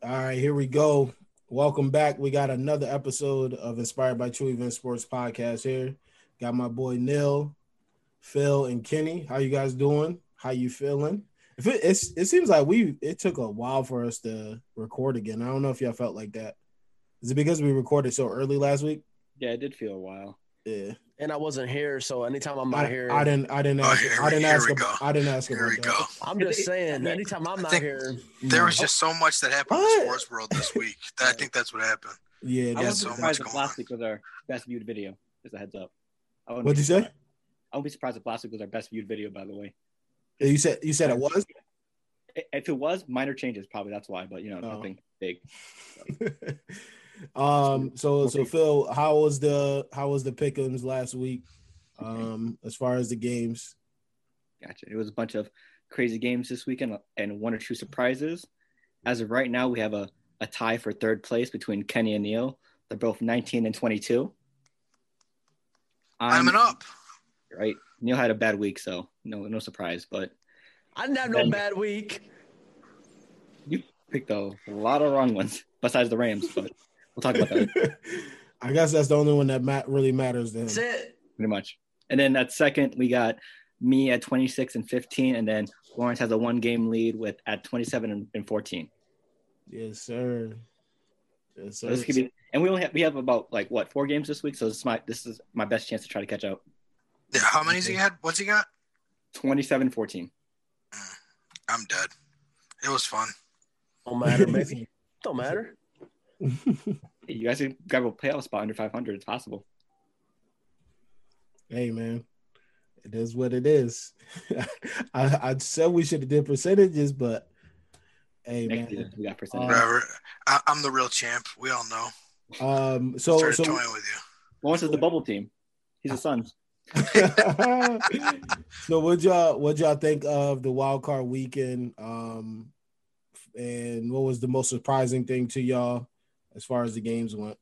All right, here we go. Welcome back. We got another episode of Inspired by True Event Sports podcast here. Got my boy Neil, Phil, and Kenny. How you guys doing? How you feeling? If it it seems like we it took a while for us to record again. I don't know if y'all felt like that. Is it because we recorded so early last week? Yeah, it did feel a while. Yeah. And I wasn't here, so anytime I'm not I, here, I didn't I didn't Oh, ask here I didn't ask we about. I didn't ask Here about we that. I'm just saying, anytime I'm not here, There was just so much that happened in the sports world this week. That I think that's what happened. Yeah, I Yeah, that's so much surprised if going last on. week was our best viewed video. Just a heads up. I wouldn't What did you say? I wouldn't be surprised if last week was our best viewed video. By the way, You said you said it was? If it was minor changes, probably that's why. But you know, Oh. nothing big. um so so Phil, how was the how was the pickums last week? Um as far as the games. Gotcha. It was a bunch of crazy games this weekend and one or two surprises. As of right now, we have a, a tie for third place between Kenny and Neil. They're both 19 and 22. I'm an up. Right. Neil had a bad week, so no no surprise. But I didn't have no bad week. you picked a lot of wrong ones besides the Rams, but we'll talk about that I guess that's the only one that ma- really matters then. That's it. pretty much. And then at second, we got me at 26 and 15, and then Lawrence has a one game lead with at 27 and, and 14. Yes, sir. Yes, So sir. this could be, and we only have, we have about like what four games this week, so this is my this is my best chance to try to catch up. How many's he had? What's he got? 27 14. Mm, I'm dead. It was fun. Don't matter, baby. Don't matter. Hey, you guys can grab a playoff spot under 500. It's possible. hey man. It is what it is. I, I said we should have did percentages, but hey Next man. we got percentage. Uh, Whatever. I, I'm the real champ. We all know. Um so Started so toying with you. Lawrence is the bubble team. He's a Suns. so what y'all what y'all think of the wild card weekend? Um and what was the most surprising thing to y'all as far as the games went?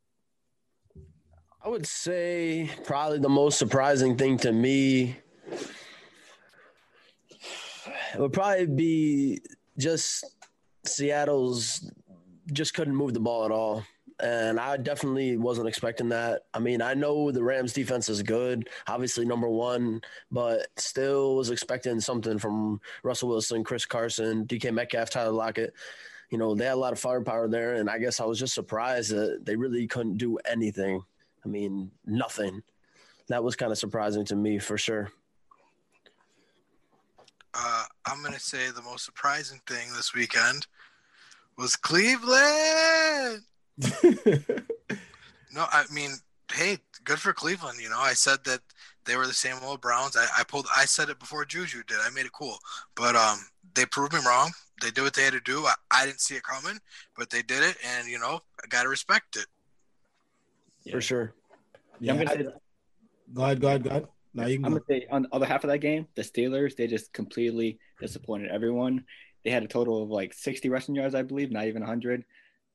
I would say probably the most surprising thing to me would probably be just Seattle's just couldn't move the ball at all. And I definitely wasn't expecting that. I mean, I know the Rams defense is good, obviously number one, but still was expecting something from Russell Wilson, Chris Carson, DK Metcalf, Tyler Lockett. You know, they had a lot of firepower there, and I guess I was just surprised that they really couldn't do anything. I mean, nothing. That was kind of surprising to me for sure. Uh, I'm gonna say the most surprising thing this weekend was Cleveland. No, I mean, hey, good for Cleveland. You know, I said that they were the same old Browns. I, I pulled. I said it before Juju did. I made it cool, but um, they proved me wrong. They did what they had to do. I, I didn't see it coming, but they did it, and you know, I gotta respect it. For sure. Yeah, I'm gonna say go ahead, go ahead, go ahead. Now you can I'm go. gonna say on the other half of that game, the Steelers they just completely disappointed everyone. They had a total of like 60 rushing yards, I believe, not even 100.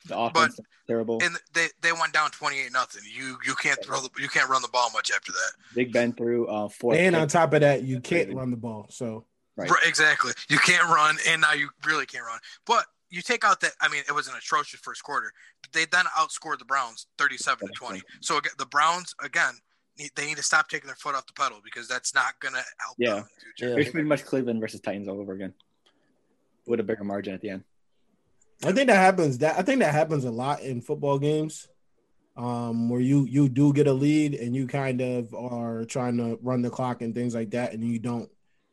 The offense terrible. And they they went down twenty eight nothing. You you can't throw the you can't run the ball much after that. Big Ben threw uh four. And on top of that, you can't run the ball. So Right. Right, exactly. You can't run, and now you really can't run. But you take out that. I mean, it was an atrocious first quarter. They then outscored the Browns thirty-seven to twenty. So again, the Browns again. They need to stop taking their foot off the pedal because that's not going to help Yeah. them in the future. Yeah. It's pretty much Cleveland versus Titans all over again, with a bigger margin at the end. I think that happens. That I think that happens a lot in football games, um, where you you do get a lead and you kind of are trying to run the clock and things like that, and you don't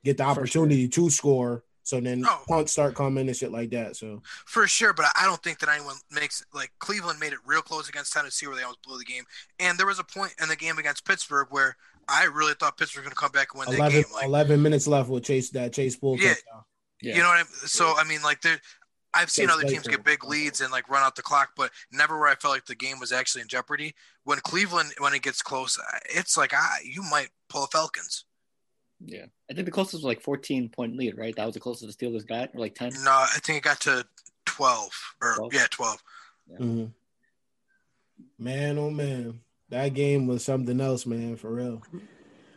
get the For opportunity to score. So then No. punts start coming and shit like that. So For sure, but I don't think that anyone makes like Cleveland made it real close against Tennessee where they almost blew the game. And there was a point in the game against Pittsburgh where I really thought Pittsburgh was going to come back and win that 11, game. Like, 11 minutes left with Chase that Chase Bull Yeah. Yeah. You know what I mean? So I mean, like there, I've seen That's other teams get big leads and like run out the clock, but never where I felt like the game was actually in jeopardy. When Cleveland, when it gets close, it's like I, you might pull a Falcons. Yeah, I think the closest was like 14 point lead, right? That was the closest the Steelers got, or like 10. No, I think it got to twelve or 12? yeah, twelve. Mhm. Man, oh man, that game was something else, man, for real.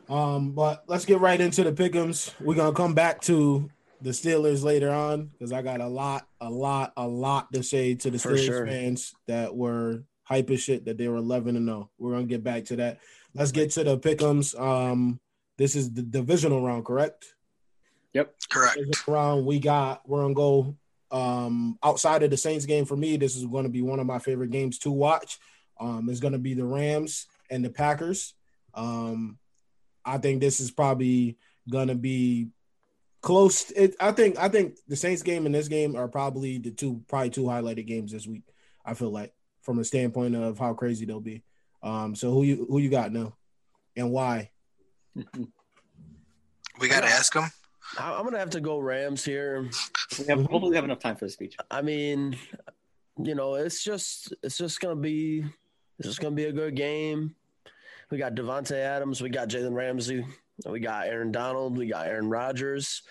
Um, but let's get right into the pickums. We're gonna come back to the Steelers later on because I got a lot, a lot, a lot to say to the For Steelers sure. fans that were hype as shit that they were 11 and 0. We're gonna get back to that. Let's get to the pickums. Um, this is the divisional round, correct? Yep. Correct. Divisional round. We got. We're gonna go um outside of the Saints game for me. This is going to be one of my favorite games to watch. Um, it's going to be the Rams and the Packers. Um, I think this is probably going to be close. It, I think. I think the Saints game and this game are probably the two, probably two highlighted games this week. I feel like from a standpoint of how crazy they'll be. Um, so who you who you got now, and why? We got to ask him. I- I'm gonna have to go Rams here. We have, hopefully, we have enough time for the speech. I mean, you know, it's just it's just gonna be it's just gonna be a good game. We got Davante Adams, we got Jalen Ramsey, we got Aaron Donald, we got Aaron Rodgers,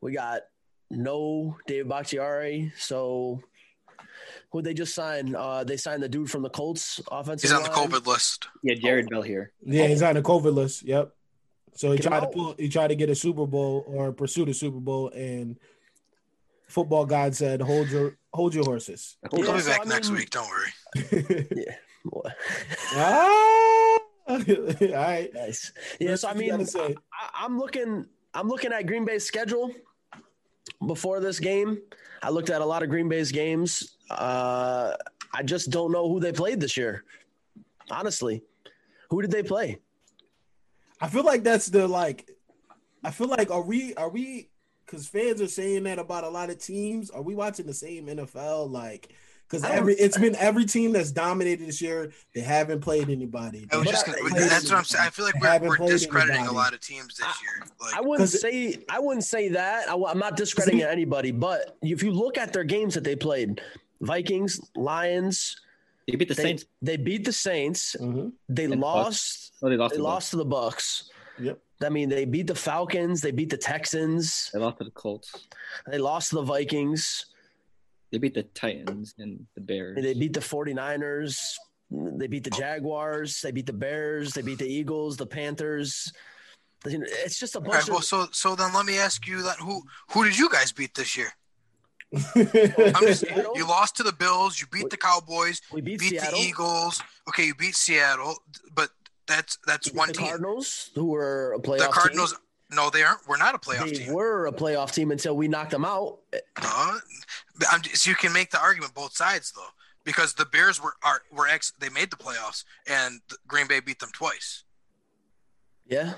we got no David Bakhtiari. So who they just signed? Uh, they signed the dude from the Colts offensive. He's on the line. COVID list. Yeah, Jared Bell here. Yeah, he's on the COVID list. Yep. So he Get him tried to out. pull, he tried to get a Super Bowl or pursue the Super Bowl, and football god said, "Hold your hold your horses." He'll Yeah, be back next week. Don't worry. Yeah. What? ah, all right. nice. Yeah. So I mean. I, I'm looking. I'm looking at Green Bay's schedule before this game. I looked at a lot of Green Bay's games. Uh, I just don't know who they played this year. Honestly, who did they play? I feel like that's the like. I feel like are we are we because fans are saying that about a lot of teams. Are we watching the same NFL like? Because every it's been every team that's dominated this year. They haven't played anybody. I was just gonna, I- that's what I'm saying. I feel like we're, we're discrediting anybody. a lot of teams this year. I wouldn't say I wouldn't say that. I, am not discrediting anybody, but if you look at their games that they played, Vikings, Lions, They beat the they, Saints. they beat the Saints. Mhm. They And lost. No, they lost. They to the lost to the Bucs. Yep. I mean, they beat the Falcons. They beat the Texans. They lost to the Colts. They lost to the Vikings. They beat the Titans and the Bears. They beat the 49ers. They beat the Jaguars. They beat the Bears. They beat the Eagles, the Panthers. It's just a bunch right, well, of. so so then let me ask you that who who did you guys beat this year? I'm just, you lost to the Bills. You beat the Cowboys. We beat, Beat the Eagles. Okay, you beat Seattle, but that's that's one the team. Cardinals, who were a playoff The Cardinals. No, they aren't. We're not a playoff team. They team. were a playoff team until we knocked them out. Uh, I'm just, so you can make the argument both sides though, because the Bears were are were ex they made the playoffs and Green Bay beat them twice. Yeah.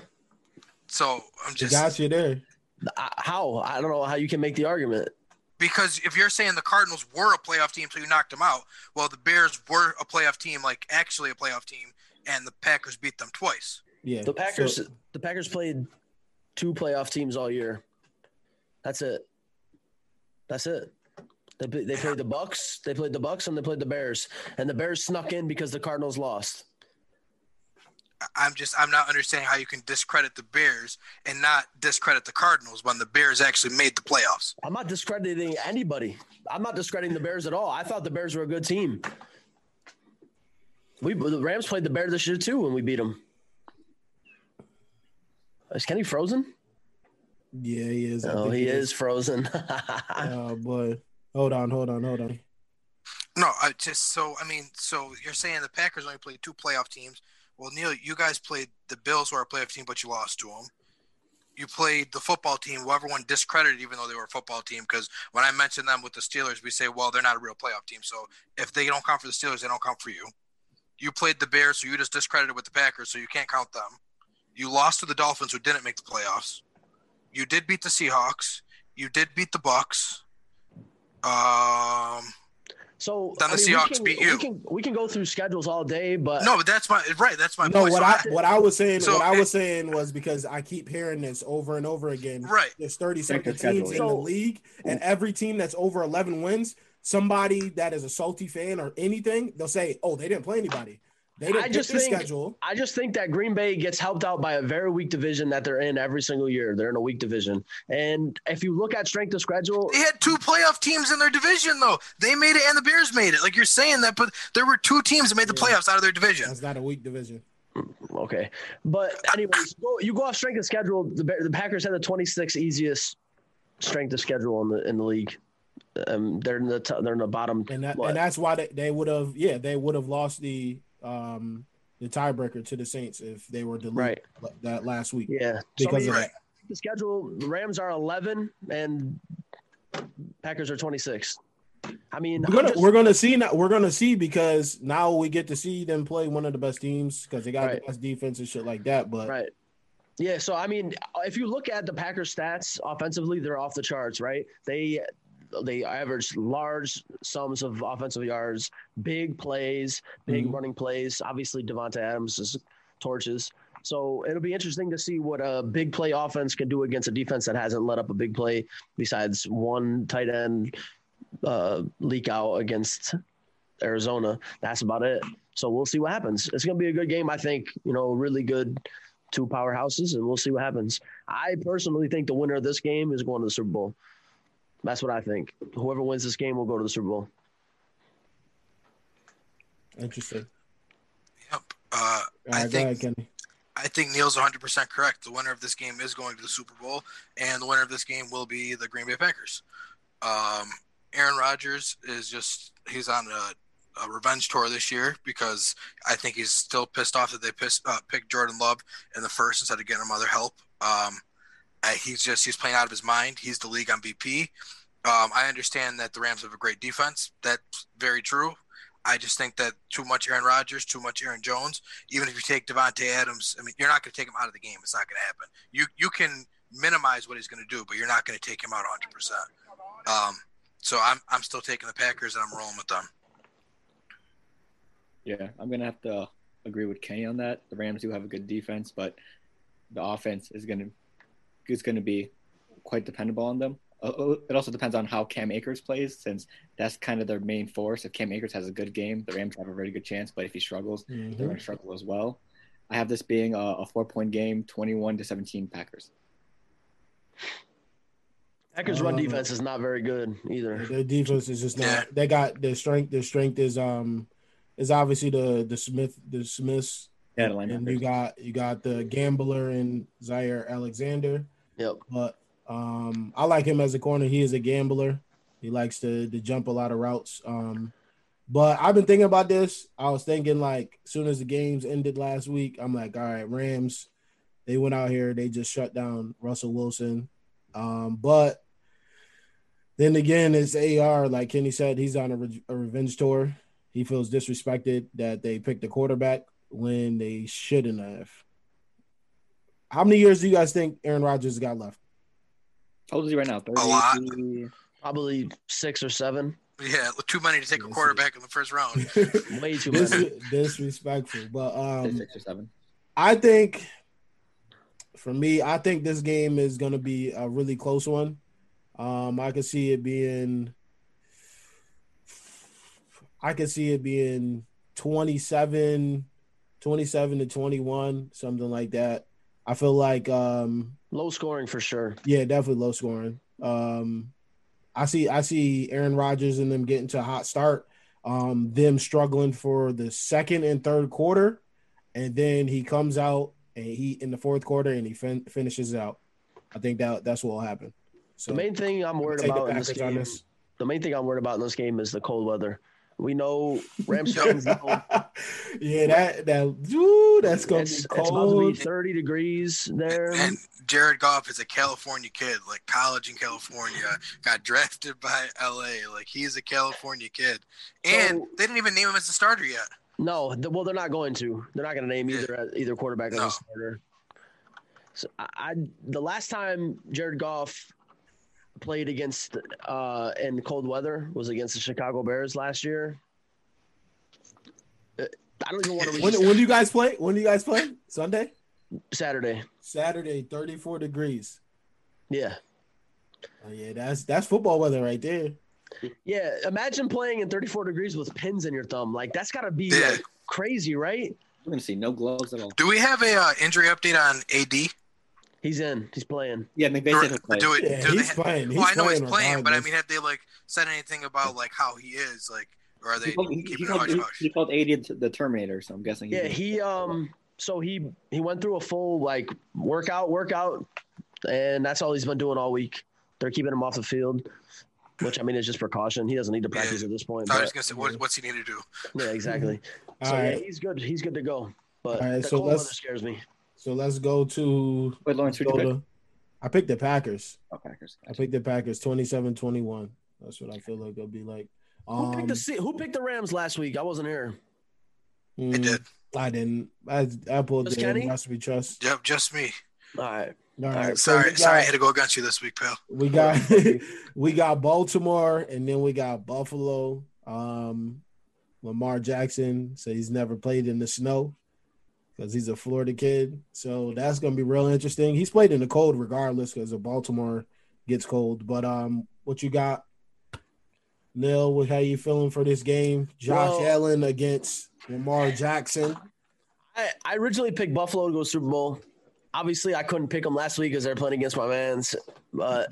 So I'm They just got you there. How? I don't know how you can make the argument. Because if you're saying the Cardinals were a playoff team, so you knocked them out, well, the Bears were a playoff team, like actually a playoff team, and the Packers beat them twice. Yeah. The Packers. So- the Packers played two playoff teams all year. That's it. That's it. They they played the Bucs. They played the Bucs and they played the Bears. And the Bears snuck in because the Cardinals lost. I- I'm just I'm not understanding how you can discredit the Bears and not discredit the Cardinals when the Bears actually made the playoffs. I'm not discrediting anybody. I'm not discrediting the Bears at all. I thought the Bears were a good team. We the Rams played the Bears this year too when we beat them. Is Kenny frozen? yeah, he is. I Oh, think he is frozen. Oh boy. Hold on, hold on, hold on. No, I just so I mean, so you're saying the Packers only played two playoff teams. Well, Neil, you guys played the Bills, who are a playoff team, but you lost to them. You played the football team, who everyone discredited, even though they were a football team. Because when I mention them with the Steelers, we say, well, they're not a real playoff team. So if they don't count for the Steelers, they don't count for you. You played the Bears, so you just discredited with the Packers, so you can't count them. You lost to the Dolphins, who didn't make the playoffs. You did beat the Seahawks. You did beat the Bucs. Um, so Then the I mean, we Seahawks can- beat you. We can, we can go through schedules all day, but no, but that's my right. That's my No, point. what So I what I was saying, So what I it- was saying was because I keep hearing this over and over again. right. There's 30 Check teams schedule. in the league, and every team that's over 11 wins, somebody that is a salty fan or anything, they'll say, "Oh, they didn't play anybody. They didn't I just think- schedule." I just think that Green Bay gets helped out by a very weak division that they're in every single year. They're in a weak division, and if you look at strength of schedule, They had two playoff teams in their division, though. They made it, and the Bears made it. Like you're saying that, but there were two teams that made the Yeah. playoffs out of their division. That's not a weak division. okay. But anyways, go, you go off strength of schedule. The the Packers had the 26th easiest strength of schedule in the in the league. Um, they're in the t- they're in the bottom. and that, and that's why they, they would have yeah they would have lost the um the tiebreaker to the Saints if they were deleted Right. that last week yeah, so, I because mean, of that. the schedule. Rams are 11 and Packers are 26. I mean, We're gonna just- we're gonna see now. We're gonna see because now we get to see them play one of the best teams because they got Right. the best defense and shit like that. But Right. Yeah, so I mean, if you look at the Packers stats offensively, they're off the charts, right? They they average large sums of offensive yards, big plays, big Mhm. running plays. Obviously, Davante Adams is torches. So it'll be interesting to see what a big play offense can do against a defense that hasn't let up a big play besides one tight end uh, leak out against Arizona. That's about it. So we'll see what happens. It's going to be a good game, I think. You know, really good two powerhouses, and we'll see what happens. I personally think the winner of this game is going to the Super Bowl. That's what I think. Whoever wins this game will go to the Super Bowl. interesting. Yep. Uh, All I right, think- ahead, Kenny. I think Neil's 100% correct. The winner of this game is going to the Super Bowl, and the winner of this game will be the Green Bay Packers. Um, Aaron Rodgers is just, he's on a, a revenge tour this year because I think he's still pissed off that they pissed, uh, picked Jordan Love in the first instead of getting him other help. Um, he's just, he's playing out of his mind. He's the league MVP. Um, I understand that the Rams have a great defense. That's very true. I just think that too much Aaron Rodgers, too much Aaron Jones, even if you take Davante Adams, I mean, you're not going to take him out of the game. It's not going to happen. You you can minimize what he's going to do, but you're not going to take him out 100. percent Um, so I'm I'm still taking the Packers and I'm rolling with them. Yeah, I'm gonna have to agree with Kenny on that. The Rams do have a good defense, but the offense is gonna is gonna be quite dependable on them. Uh, uh, It also depends on how Cam Akers plays, since that's kind of their main force. If Cam Akers has a good game, the Rams have a very good chance. But if he struggles, they're Mhm. going to struggle as well. I have this being a, a four point game, 21 to 17 Packers. Packers' run Um, defense is not very good either. Their defense is just not. Yeah. They got their strength. Their strength is um is obviously the the Smith the Smiths. Yeah, the and you got you got the gambler and Zaire Alexander. Yep. But um, I like him as a corner. He is a gambler. He likes to to jump a lot of routes. Um, but I've been thinking about this. I was thinking like as soon as the games ended last week, I'm like, all right, Rams. They went out here. They just shut down Russell Wilson. Um, but then again, it's AR. Like Kenny said, he's on a, re- a revenge tour. He feels disrespected that they picked the quarterback when they shouldn't have. How many years do you guys think Aaron Rodgers got left? How old is he right now? 30, A lot. Probably six or seven. Yeah, too many to take a quarterback in the first round. Way too Dis- many. disrespectful. But um, six or seven. I think for me, I think this game is going to be a really close one. Um, I can see it being, I can see it being 27, 27 to 21, something like that. I feel like, um, Low scoring for sure. yeah, definitely low scoring. Um, I see, I see Aaron Rodgers and them getting to a hot start. Um, them struggling for the second and third quarter, and then he comes out and he in the fourth quarter and he fin- finishes out. I think that that's what will happen. So The main thing I'm worried about in this game. this. The main thing I'm worried about in this game is the cold weather. We know Rams fans know yeah, that that ooh, that's gonna it's, be it's about to cold. be 30 degrees there. And Jared Goff is a California kid, like college in California, got drafted by LA. Like he's a California kid. And So- they didn't even name him as a starter yet. No, th- well, they're not going to. They're not going to name Yeah. either uh, either quarterback as No. a starter. So I, I the last time Jared Goff played against uh in cold weather was against the Chicago Bears last year. Uh, I don't even want to When, when do you guys play? When do you guys play? Sunday, Saturday. Saturday, thirty-four degrees. Yeah. Oh, yeah, that's that's football weather right there. Yeah, imagine playing in 34 degrees with pins in your thumb. Like that's got to be Yeah. like, crazy, right? We're going to see no gloves at all. Do we have a uh, injury update on AD? He's in. He's playing. Yeah, McVay said he'll play. Do it, Yeah, do he's ha- playing. He's well, I know he's playing playing, but I mean, have they like said anything about like how he is, like, or are they He called, he, he called, he, he called 80 the Terminator, so I'm guessing. Yeah, he um so he he went through a full like workout workout and that's all he's been doing all week. They're keeping him off the field, which I mean is just precaution. He doesn't need to practice at this point. I but- was gonna say, what, what's he need to do? yeah, exactly. All so yeah, he's good. He's good to go. But All right, the so cold weather scares me. So let's go to Wait, Lawrence, who'd you pick? I picked the Packers. Oh, Packers. I picked the Packers 27-21. That's what I feel like it'll be like. Who picked Um, the Who picked the Rams last week? I wasn't here. I mm, did. I didn't. I, I pulled Just the Kenny? rest we trust. Yep, just me. All right. All right, right, so Sorry, sorry, I had to go against you this week, pal. We got we got Baltimore and then we got Buffalo. Um Lamar Jackson so he's never played in the snow because he's a Florida kid. So that's gonna be real interesting. He's played in the cold regardless because of Baltimore gets cold. But um what you got? Neil, what how you feeling for this game? Josh Well- Allen against Lamar Jackson. I, I originally picked Buffalo to go Super Bowl. Obviously, I couldn't pick them last week because they're playing against my man's, but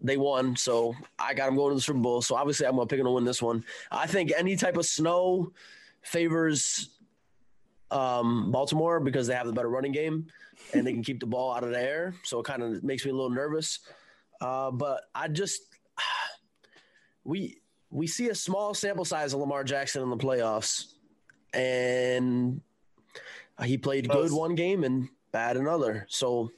they won, so I got them going to the Super Bowl. So obviously, I'm going to pick them to win this one. I think any type of snow favors um, Baltimore because they have the better running game and they can keep the ball out of the air. So it kind of makes me a little nervous. Uh, but I just we we see a small sample size of Lamar Jackson in the playoffs, and he played good one game and bad another. So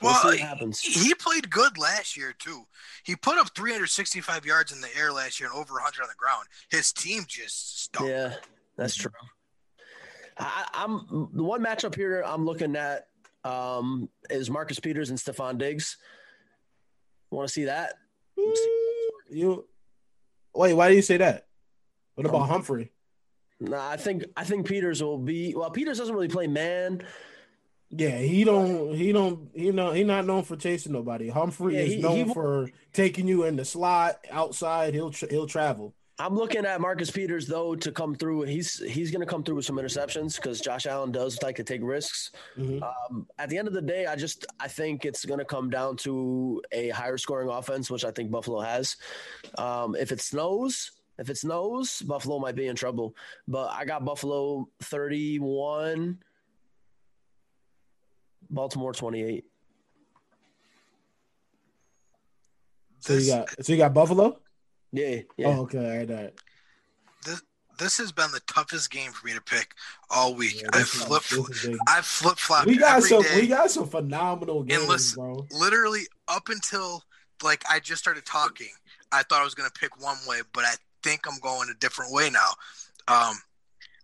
we'll Well, see what happens. He played good last year too. He put up 365 yards in the air last year and over 100 on the ground. His team just stunk. Yeah, that's true. I, I'm the one matchup here I'm looking at um, is Marcus Peters and Stefon Diggs. Want to see that? You wait, why do you say that? What about Um, Humphrey? Nah, I think I think Peters will be. Well, Peters doesn't really play man. Yeah, he don't. He don't. He know. He not known for chasing nobody. Humphrey Yeah, is he- known he- for taking you in the slot outside. He'll tra- he'll travel. I'm looking at Marcus Peters though to come through. He's he's going to come through with some interceptions because Josh Allen does like to take risks. Mhm. Um, at the end of the day, I just I think it's going to come down to a higher scoring offense, which I think Buffalo has. Um, if it snows, if it snows, Buffalo might be in trouble. But I got Buffalo 31, Baltimore 28. So you got. So you got Buffalo. Yeah, yeah. Oh, okay. All right, all right. this this has been the toughest game for me to pick all week. Yeah, I flip this. I flip flopped We got some. day. We got some phenomenal games, listen- bro. literally up until like I just started talking, I thought I was gonna pick one way, but I think I'm going a different way now. Um,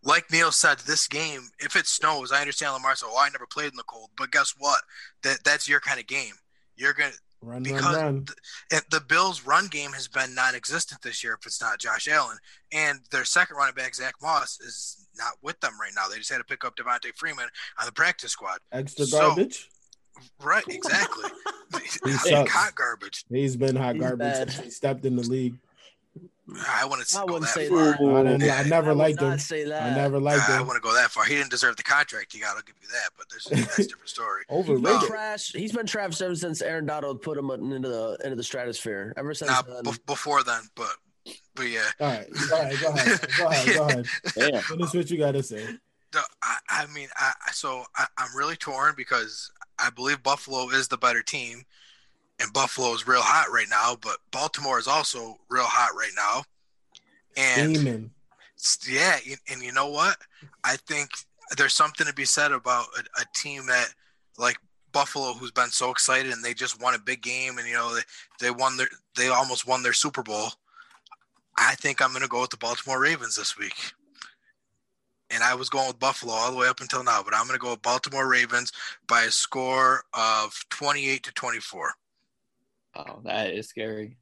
like Neil said, this game, if it snows, I understand Lamar said, "Oh, I never played in the cold," but guess what? That that's your kind of game. You're gonna Run, because run, run. th- and the Bills' run game has been non-existent this year if it's not Josh Allen, and their second running back Zach Moss is not with them right now. They just had to pick up Devonta Freeman on the practice squad. Extra so- garbage. Right, exactly. He sucks. Hot garbage. He's been hot He's garbage bad. since he stepped in the league. I wouldn't I go wouldn't that say far. that. I, didn't, I never I liked him. say that. I never liked it. I him. wouldn't go that far. He didn't deserve the contract he got. I'll give you that. But there's that's a different story. He's been um, trash. He's been trash ever since Aaron Donald put him into the into the stratosphere. Ever since Now then, bef- before then, but but yeah. All right, go ahead, go ahead, go ahead, go ahead. Damn. Finish what you got to say. The- I, I mean, I, I- so I, I'm really torn because I believe Buffalo is the better team, and Buffalo is real hot right now. But Baltimore is also real hot right now, and Demon. yeah, and- and you know what? I think there's something to be said about a, a team that like Buffalo, who's been so excited and they just won a big game, and you know they, they won their they almost won their Super Bowl. I think I'm going to go with the Baltimore Ravens this week. And I was going with Buffalo all the way up until now, but I'm going to go with Baltimore Ravens by a score of 28 to 24. Oh, that is scary.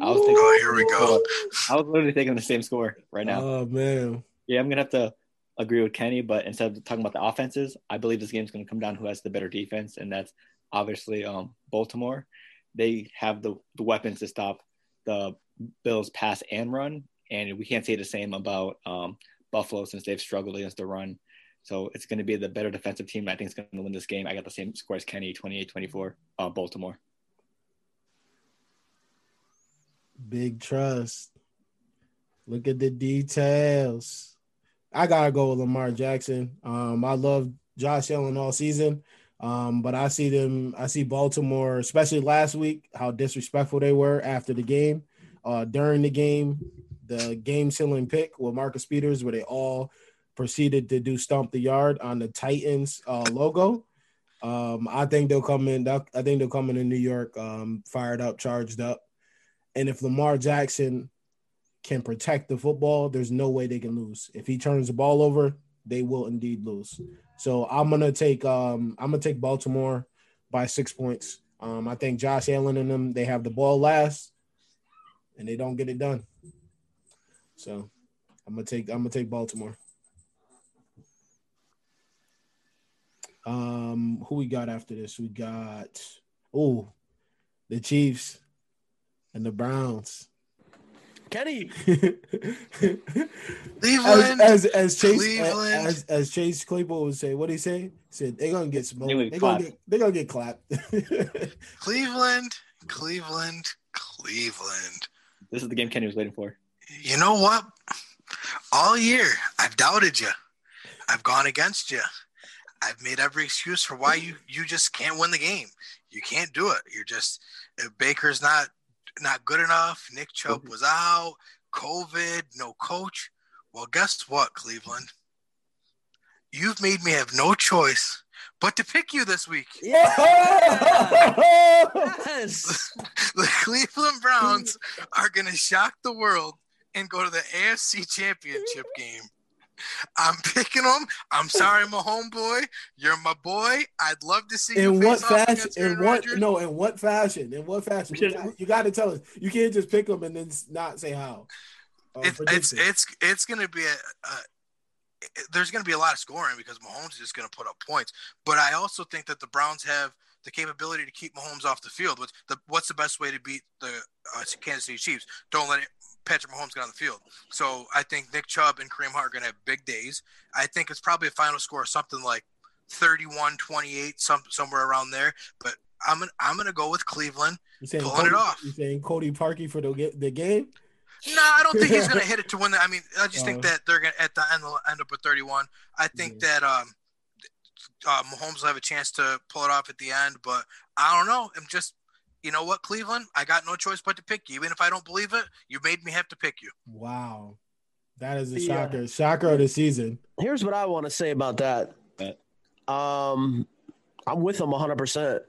I was thinking. Oh, here we go. I was literally thinking the same score right now. Oh man. Yeah, I'm gonna have to agree with Kenny, but instead of talking about the offenses, I believe this game's gonna come down who has the better defense, and that's obviously um, Baltimore. They have the, the weapons to stop the Bills pass and run, and we can't say the same about um, Buffalo since they've struggled against the run. So it's going to be the better defensive team. I think it's going to win this game. I got the same score as Kenny, 28-24, uh, Baltimore. Big trust. Look at the details. I gotta go with Lamar Jackson. Um, I love Josh Allen all season. Um, but I see them. I see Baltimore, especially last week, how disrespectful they were after the game. Uh, during the game, the game sealing pick with Marcus Peters, where they all proceeded to do stomp the yard on the Titans uh, logo. Um, I think they'll come in. I think they'll come in in New York, um, fired up, charged up. And if Lamar Jackson can protect the football, there's no way they can lose. If he turns the ball over, they will indeed lose. So I'm gonna take um, I'm gonna take Baltimore by six points. Um, I think Josh Allen and them they have the ball last, and they don't get it done. So I'm gonna take I'm gonna take Baltimore. Um, who we got after this? We got oh, the Chiefs and the Browns. Kenny, Cleveland. as, as, as Chase Cleveland. as, as Chase Claypool would say, what do he say? He said they're gonna get smoked. They would They're gonna get they're gonna get clapped. Cleveland. Cleveland. Cleveland. This is the game Kenny was waiting for. You know what? All year, I've doubted you. I've gone against you. I've made every excuse for why you you just can't win the game. You can't do it. You're just Baker's not not good enough. Nick Chubb was out. COVID, no coach. Well, guess what, Cleveland? You've made me have no choice but to pick you this week. yes, The Cleveland Browns are going to shock the world and go to the AFC Championship game. I'm picking them. I'm sorry, my homeboy. You're my boy. I'd love to see you in face what fashion? In what Rodgers. no? In what fashion? In what fashion? You got, you got to tell us. You can't just pick them and then not say how. Uh, It's it's it's it's going to be a, a there's going to be a lot of scoring because Mahomes is just going to put up points. But I also think that the Browns have the capability to keep Mahomes off the field. What's the what's the best way to beat the uh, Kansas City Chiefs? Don't let it, Patrick Mahomes get on the field. So I think Nick Chubb and Kareem Hunt are going to have big days. I think it's probably a final score of something like 31-28, some somewhere around there. But I'm gonna, I'm going to go with Cleveland. Pulling it off. You saying Cody Parkey for the the game? No, I don't think he's going to hit it to win. The, I mean, I just think Uh. that they're going to at the end they'll end up with 31. I think that um, uh, Mahomes will have a chance to pull it off at the end, but I don't know. I'm just, you know what, Cleveland, I got no choice but to pick you. Even if I don't believe it, you made me have to pick you. Wow, that is a Yeah. shocker. Shocker of the season. here's what I want to say about that. Um, I'm with them 100. percent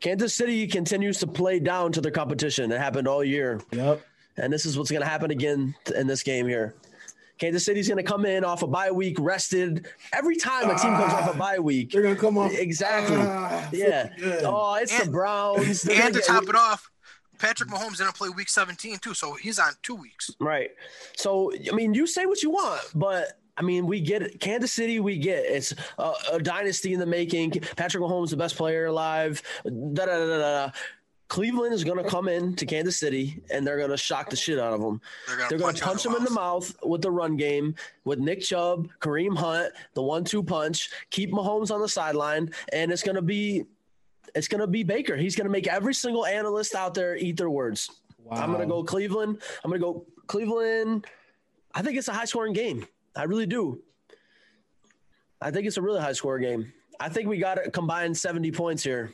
Kansas City continues to play down to their competition. It happened all year. Yep. And this is what's going to happen again in this game here. Kansas City's going to come in off a bye week, rested. Every time a team comes off a bye week, They're gonna come off Exactly. Ah, yeah. Oh, it's the Browns. They're And gonna get- top it off, Patrick Mahomes didn't play Week 17 too, so he's on two weeks. Right. So, I mean, you say what you want, but I mean, we get it. Kansas City, we get it. it's a, a dynasty in the making. Patrick Mahomes, the best player alive. Da da da da. Da. Cleveland is going to come in to Kansas City and they're going to shock the shit out of them. They're going to punch, them in the mouth with the run game with Nick Chubb, Kareem Hunt, the one-two punch, keep Mahomes on the sideline, and it's going to be it's going to be Baker. He's going to make every single analyst out there eat their words. Wow. I'm going to go Cleveland. I'm going to go Cleveland. I think it's a high-scoring game. I really do. I think it's a really high-scoring game. I think we got it combined 70 points here.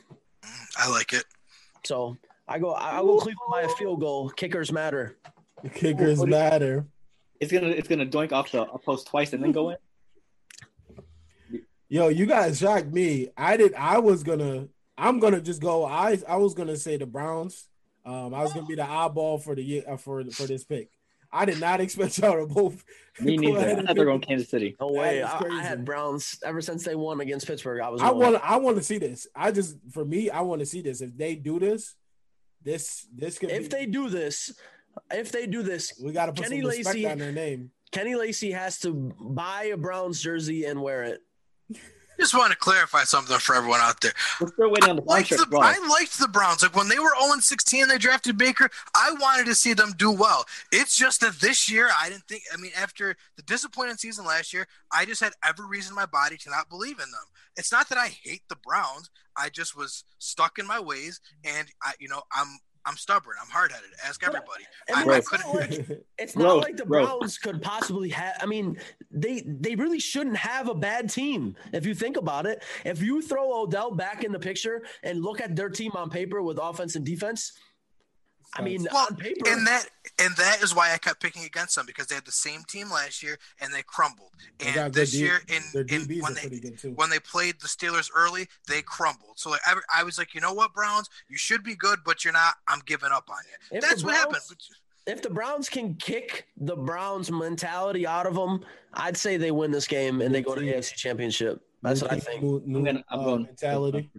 I like it. So I go. I I go Cleveland by a field goal. Kickers matter. Kickers What you- matter. It's gonna it's gonna doink off the up post twice and then go in. Yo, you guys shocked me. I did. I was gonna. I'm gonna just go. I I was gonna say the Browns. Um, I was gonna be the eyeball for the year uh, for for this pick. I did not expect y'all to both. Me neither. I thought they were pick- going Kansas City. No way. is I, I crazy. had Browns ever since they won against Pittsburgh. I was. I want. I want to see this. I just for me, I want to see this. If they do this, this this could. If be, they do this, if they do this, we got to put Kenny some respect Lacy- on their name. Kenny Lacey has to buy a Browns jersey and wear it. Just want to clarify something for everyone out there. We're still waiting on the Like contract. the, well. I liked the Browns. Like when they were 0 16, they drafted Baker. I wanted to see them do well. It's just that this year, I didn't think. I mean, after the disappointing season last year, I just had every reason in my body to not believe in them. It's not that I hate the Browns. I just was stuck in my ways, and I, you know, I'm I'm stubborn. I'm hard headed. Ask everybody. and I, I it's couldn't. like it's Bro, not like the bro. Browns could possibly have. I mean, they they really shouldn't have a bad team if you think about it. If you throw Odell back in the picture and look at their team on paper with offense and defense, I mean, Well, on paper, and that and that is why I kept picking against them because they had the same team last year and they crumbled. And good this D- year, in, in when they pretty good too. when they played the Steelers early, they crumbled. So like I, I was like, you know what, Browns, you should be good, but you're not. I'm giving up on you. If That's the what happened. If the Browns can kick the Browns mentality out of them, I'd say they win this game and they go to the AFC Championship. That's what I think. New, new, I'm gonna, I'm uh, going mentality.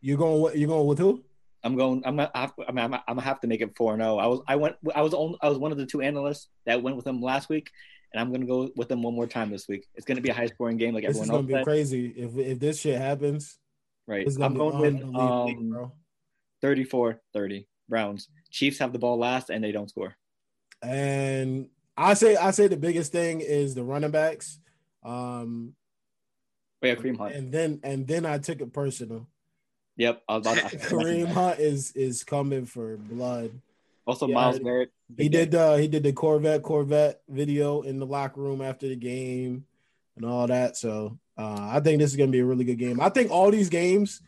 You're going. With, you're going with who? I'm going. I'm gonna. I'm, I'm, I'm gonna have to make it four four zero. I was. I went. I was. On, I was one of the two analysts that went with them last week, and I'm gonna go with them one more time this week. It's gonna be a high scoring game, like This is everyone gonna be crazy if if this shit happens. Right. It's I'm going with um, 34-30 Browns. Chiefs have the ball last, and they don't score. And I say I say the biggest thing is the running backs. Um, Oh, yeah, Kareem Hunt. and then and then I took it personal. Yep. I was about to, I was about to mention Kareem. Hunt is is coming for blood. Also, Yeah, Myles Garrett. He did game. uh he did the Corvette Corvette video in the locker room after the game and all that. So uh I think this is gonna be a really good game. I think all these games,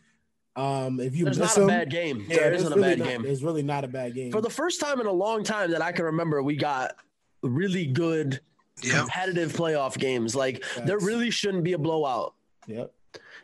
um, if you There's miss not a them, bad game. yeah, there there's isn't a really bad not, game. There's really not a bad game. For the first time in a long time that I can remember, we got really good Yep. competitive playoff games. Like there really shouldn't be a blowout. yep.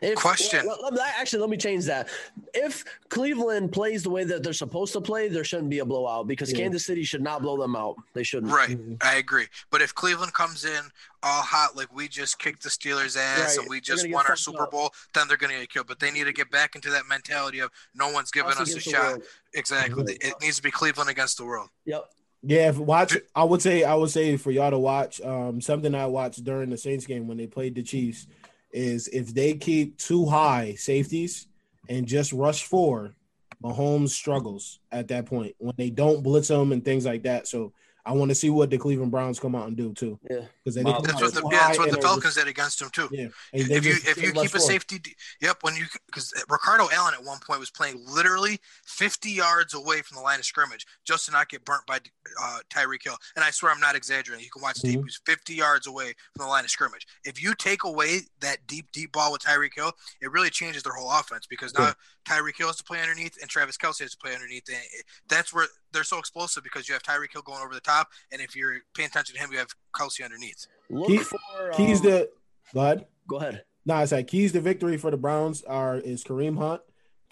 If, Question. well, let me- actually, let me change that. If Cleveland plays the way that they're supposed to play, there shouldn't be a blowout because Yeah. Kansas City should not blow them out. They shouldn't. Right. Mhm. I agree. But if Cleveland comes in all hot, like we just kicked the Steelers' ass Right. and we just won our fucked Super up. Bowl, then they're going to get killed. But they need to get back into that mentality of no one's giving Us us a shot. world. Exactly. Right. It needs to be Cleveland against the world. Yep. Yeah, if watch I would say I would say for y'all to watch um something I watched during the Saints game when they played the Chiefs is if they keep too high safeties and just rush four, Mahomes struggles at that point when they don't blitz them and things like that. So I want to see what the Cleveland Browns come out and do too. Yeah. Because they come That's what the yeah, that's what the Falcons did against him too. yeah, If you if you keep a safety, d- yep. When you because Ricardo Allen at one point was playing literally 50 yards away from the line of scrimmage just to not get burnt by uh, Tyreek Hill. And I swear I'm not exaggerating. You can watch tape. Mhm. He was 50 yards away from the line of scrimmage. If you take away that deep deep ball with Tyreek Hill, it really changes their whole offense because now Yeah. Tyreek Hill has to play underneath and Travis Kelce has to play underneath. And it- that's where they're so explosive because you have Tyreek Hill going over the top, and if you're paying attention to him, you have Kelce underneath. Look Key- for keys um, to go ahead. Go ahead. No, I said keys to victory for the Browns are is Kareem Hunt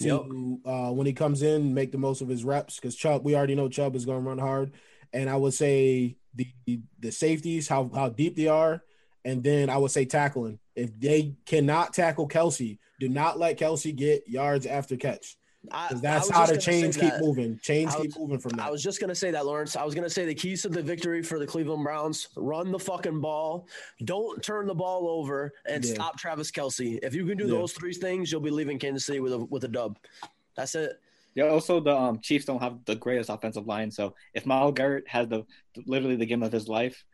to uh, when he comes in make the most of his reps because Chubb we already know Chubb is going to run hard, and I would say the the safeties how how deep they are, and then I would say tackling if they cannot tackle Kelce, do not let Kelce get yards after catch I, because I that's was how the chains keep that. moving. Chains I keep moving from that. I was just gonna say that, Lawrence. I was gonna say the keys to the victory for the Cleveland Browns: run the fucking ball, don't turn the ball over, and Yeah. stop Travis Kelce. If you can do Yeah. those three things, you'll be leaving Kansas City with a with a dub. That's it. Yeah. Also, the um, Chiefs don't have the greatest offensive line, so if Myles Garrett has the literally the game of his life,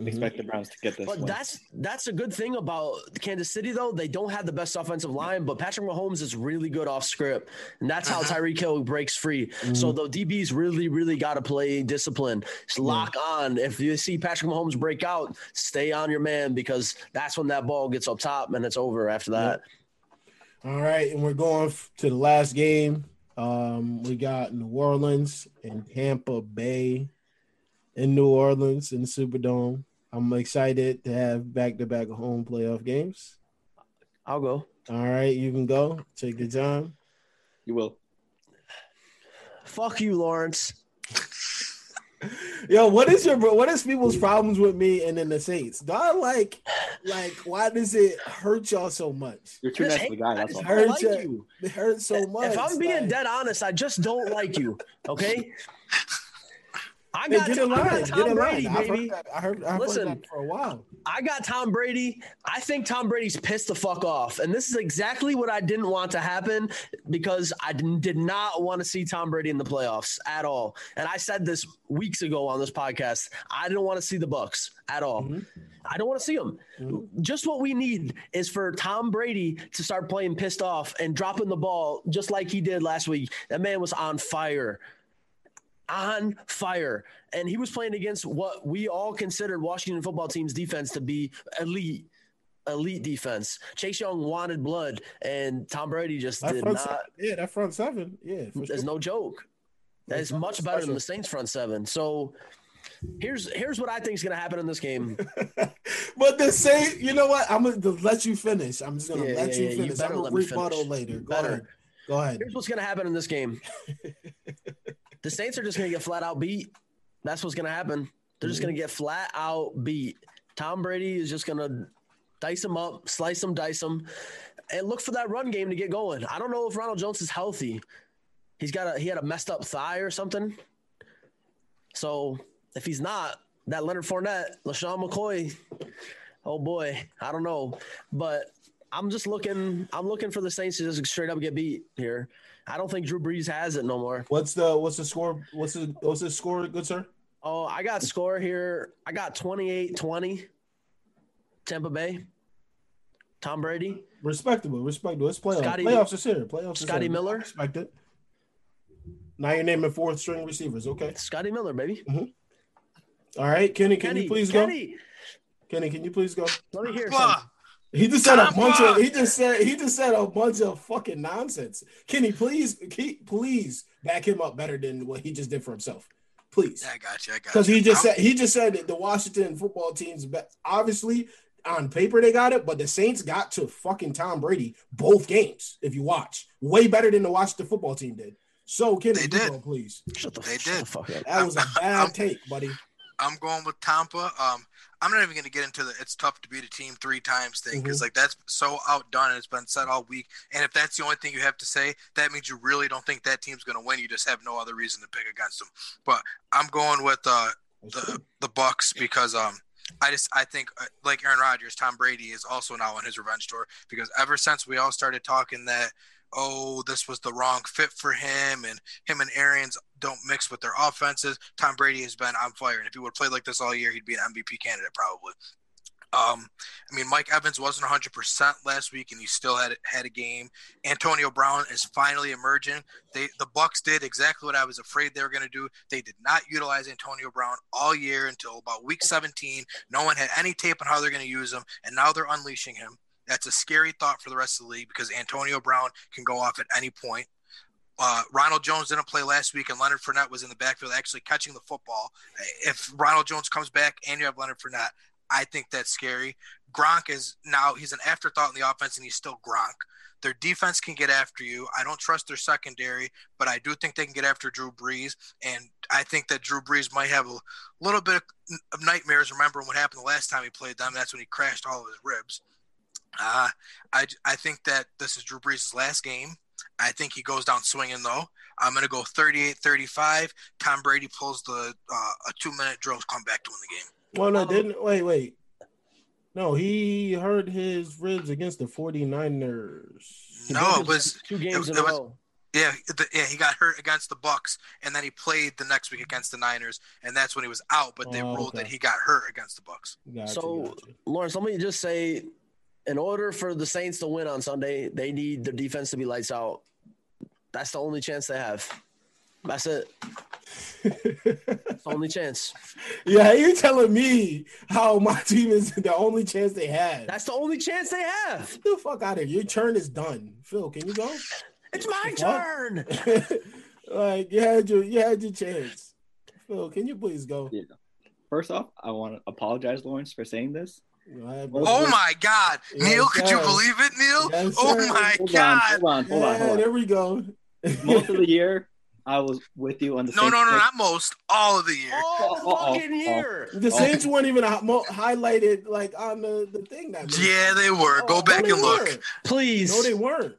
Mhm. expect the Browns to get this. But win. that's that's a good thing about Kansas City, though. They don't have the best offensive line, but Patrick Mahomes is really good off script, and that's how Mhm. Tyreek Hill breaks free. Mm-hmm. So the DBs really, really got to play discipline. Just lock on. If you see Patrick Mahomes break out, stay on your man because that's when that ball gets up top and it's over after that. All right, and we're going to the last game. Um, we got New Orleans and Tampa Bay in New Orleans in the Superdome. I'm excited to have back-to-back home playoff games. I'll go. All right, you can go. Take your time. you will. Fuck you, Lawrence. Yo, what is your what is people's problems with me and then the Saints? Do I like like why does it hurt y'all so much? You're too Just nice of a hate- guy. I That's just all. Hurt like you. It hurts so much. If I'm being like- dead honest, I just don't like you. Okay. I Hey, got, get in I got Tom in Brady, baby. heard. I heard. Listen. heard that for a while. I got Tom Brady. I think Tom Brady's pissed the fuck off. And this is exactly what I didn't want to happen because I didn't, want to see Tom Brady in the playoffs at all. And I said this weeks ago on this podcast. I didn't want to see the Bucs at all. Mhm. I don't want to see them. Mhm. Just what we need is for Tom Brady to start playing pissed off and dropping the ball just like he did last week. That man was on fire. On fire. And he was playing against what we all considered Washington football team's defense to be elite. Elite defense. Chase Young wanted blood, and Tom Brady just That did not. seven, yeah, that front seven, yeah. For There's sure. no joke. That is It's much better than the Saints front seven. So here's here's what I think is going to happen in this game. but the same, you know what? I'm gonna let you finish. I'm just gonna Yeah, let yeah, you yeah, you finish. better I'm gonna me rebuttal later. Go Better. ahead. Go ahead. Here's what's going to happen in this game. the Saints are just going to get flat out beat. That's what's going to happen. They're just going to get flat out beat. Tom Brady is just going to dice them up, slice them, dice them, and look for that run game to get going. I don't know if Ronald Jones is healthy. He's got a he had a messed up thigh or something. So if he's not, that Leonard Fournette, LeSean McCoy, oh boy, I don't know. But I'm just looking. I'm looking for the Saints to just straight up get beat here. I don't think Drew Brees has it no more. What's the what's the score? What's the what's the score, good sir? Oh, I got score here. I got 28-20. Tampa Bay. Tom Brady. Respectable, respectable. It's playoffs. Scotty- playoffs is here. Playoffs Scotty. Miller. Respect it. Now you're naming fourth string receivers. Okay. Scotty Miller, baby. Mm-hmm. All right, Kenny, can Kenny, you please Kenny, go? Kenny, can you please go? let me hear Bah, something. He just said a Tampa! bunch of. He just said he just said a bunch of fucking nonsense. Kenny, please, keep, please back him up better than what he just did for himself. Please. Yeah, I got you. I got you. Because he just I'm- said he just said that the Washington football team's be- obviously on paper they got it, but the Saints got to fucking Tom Brady both games. If you watch, way better than the Washington football team did. So Kenny, They did. go, please. Shut the, They shut the fuck up. That was a bad take, buddy. I'm going with Tampa. Um, I'm not even going to get into the it's tough to beat a team three times thing because Mm-hmm. like that's so outdone and it's been said all week. And if that's the only thing you have to say, that means you really don't think that team's going to win. You just have no other reason to pick against them. But I'm going with uh, the the Bucs because um I just I think uh, like Aaron Rodgers, Tom Brady is also now on his revenge tour because ever since we all started talking that oh this was the wrong fit for him and him and Arians don't mix with their offenses, Tom Brady has been on fire and if he would played like this all year, he'd be an MVP candidate probably. Um, I mean, Mike Evans wasn't 100% last week, and he still had had a game. Antonio Brown is finally emerging. They the Bucs did exactly what I was afraid they were going to do. They did not utilize Antonio Brown all year until about week 17. No one had any tape on how they're going to use him, and now they're unleashing him. That's a scary thought for the rest of the league because Antonio Brown can go off at any point. Uh, Ronald Jones didn't play last week, and Leonard Fournette was in the backfield actually catching the football. If Ronald Jones comes back and you have Leonard Fournette, I think that's scary. Gronk is now he's an afterthought in the offense, and he's still Gronk. Their defense can get after you. I don't trust their secondary, but I do think they can get after Drew Brees, and I think that Drew Brees might have a little bit of nightmares. Remembering what happened the last time he played them, that's when he crashed all of his ribs. Uh, I I think that this is Drew Brees' last game. I think he goes down swinging though. I'm going to go 38-35. Tom Brady pulls the uh, a two minute drill comeback to win the game. Well, no, didn't wait, wait. No, he hurt his ribs against the 49ers. No, it was two games it- in a was- row. yeah, the, yeah. He got hurt against the Bucs, and then he played the next week against the Niners, and that's when he was out. But they Oh, ruled okay. that he got hurt against the Bucs. Gotcha, So- gotcha. Lawrence, let me just say, in order for the Saints to win on Sunday, they need their defense to be lights out. That's the only chance they have. That's it. It's only chance. yeah, you're telling me how my team is the only chance they had. That's the only chance they have. Get the fuck out of here. Your turn is done. Phil, can you go? It's my What? turn. like you had your you had your chance. Phil, can you please go? Yeah. First off, I want to apologize, Lawrence, for saying this. Go Oh. Oh my God, Yes, Neil! Could you believe it, Neil? Yes, oh my Hold on, God! hold on, hold on, hold on. there we go. Most of the year, I was with you on the No, Saints no, no, pick. not most. All of the year. All Uh-oh. fucking year. The Saints weren't even hi- mo- highlighted like on the, the thing that Yeah, they were. Oh, Go back they and look. weren't. Please. No, they weren't.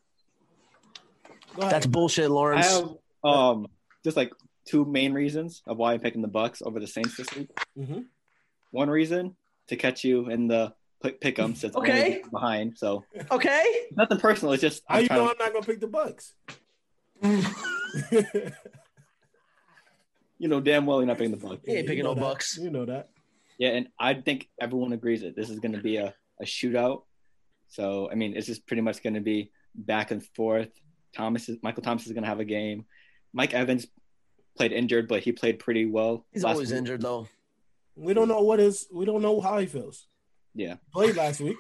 That's bullshit, I Lawrence. have um just like two main reasons of why I'm picking the Bucs over the Saints this week. Mhm. One reason to catch you in the pick pick'em since I'm Okay. only behind. So okay. nothing personal. It's just How I'm you know to- I'm not gonna pick the Bucs? you know damn well you're not picking the Bucs. He ain't picking You know no that. Bucs. You know that. Yeah, and I think everyone agrees that this is going to be a, a shootout. So I mean, it's just pretty much going to be back and forth. Thomas is Michael Thomas is going to have a game. Mike Evans played injured, but he played pretty well. He's last always week. injured though. We don't know what is. We don't know how he feels. Yeah, Played last week.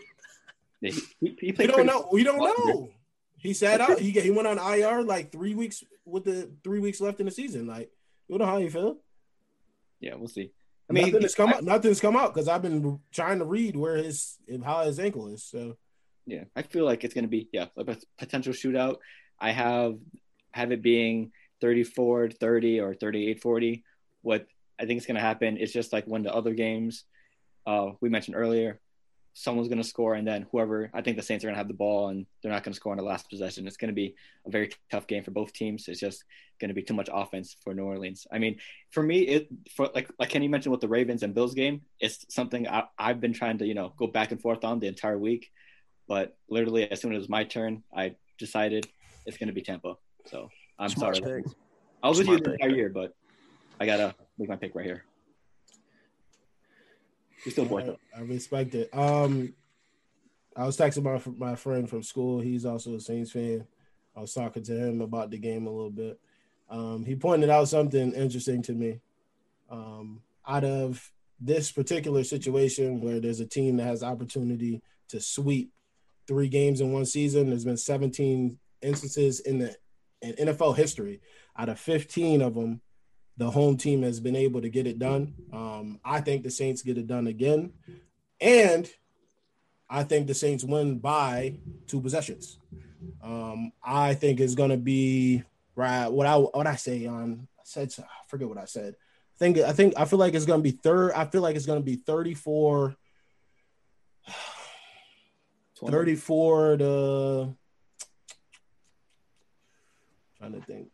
Yeah, he, he, he We don't know. We don't know. He sat out. He he went on IR like three weeks with the three weeks left in the season. Like we don't know how he feel. Yeah, we'll see. I I mean, mean, nothing has come out. Nothing's come out because I've been trying to read where his how his ankle is. So Yeah, I feel like it's going to be yeah a potential shootout. I have have it being 34 30 or 38 40. What I think it's going to happen It's just like when the other games uh, we mentioned earlier, someone's going to score and then whoever I think the Saints are going to have the ball and they're not going to score on the last possession. It's going to be a very tough game for both teams. It's just going to be too much offense for New Orleans. I mean, for me, it for like like Kenny mentioned with the Ravens and Bills game, it's something I, I've been trying to you know go back and forth on the entire week. But literally, as soon as it was my turn, I decided it's going to be Tampa. So I'm Smart sorry. pick. I was with you the entire year, but I gotta make my pick right here. You still boy. I, I respect it. Um, I was texting my my friend from school. He's also a Saints fan. I was talking to him about the game a little bit. Um, he pointed out something interesting to me. Um, out of this particular situation where there's a team that has opportunity to sweep three games in one season, there's been 17 instances in the in NFL history. Out of 15 of them, the home team has been able to get it done. Um, I think the Saints get it done again, and I think the Saints win by two possessions. Um, I think it's going to be right. What I what I say on I said I forget what I said. I think I think I feel like it's going to be third. I feel like it's going to be 34 34 to trying to think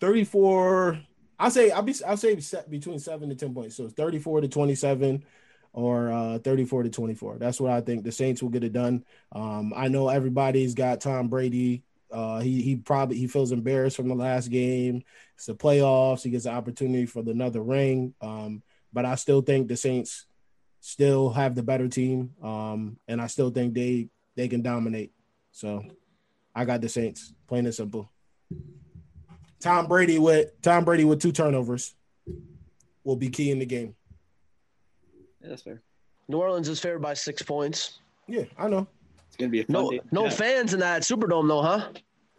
34 i'll say i'll be i'll say between 7 to 10 points. So it's 34 to 27 or uh 34 to 24 that's what i think the saints will get it done. Um i know everybody's got tom brady. Uh he he probably he feels embarrassed from the last game. It's the playoffs. He gets an opportunity for another ring. Um but i still think the saints still have the better team. Um and i still think they they can dominate. So i got the saints plain and simple tom brady with tom brady with two turnovers will be key in the game Yeah, that's fair. New Orleans is favored by six points. yeah i know It's gonna be a fun No, day. no Yeah. fans in that Superdome though, huh?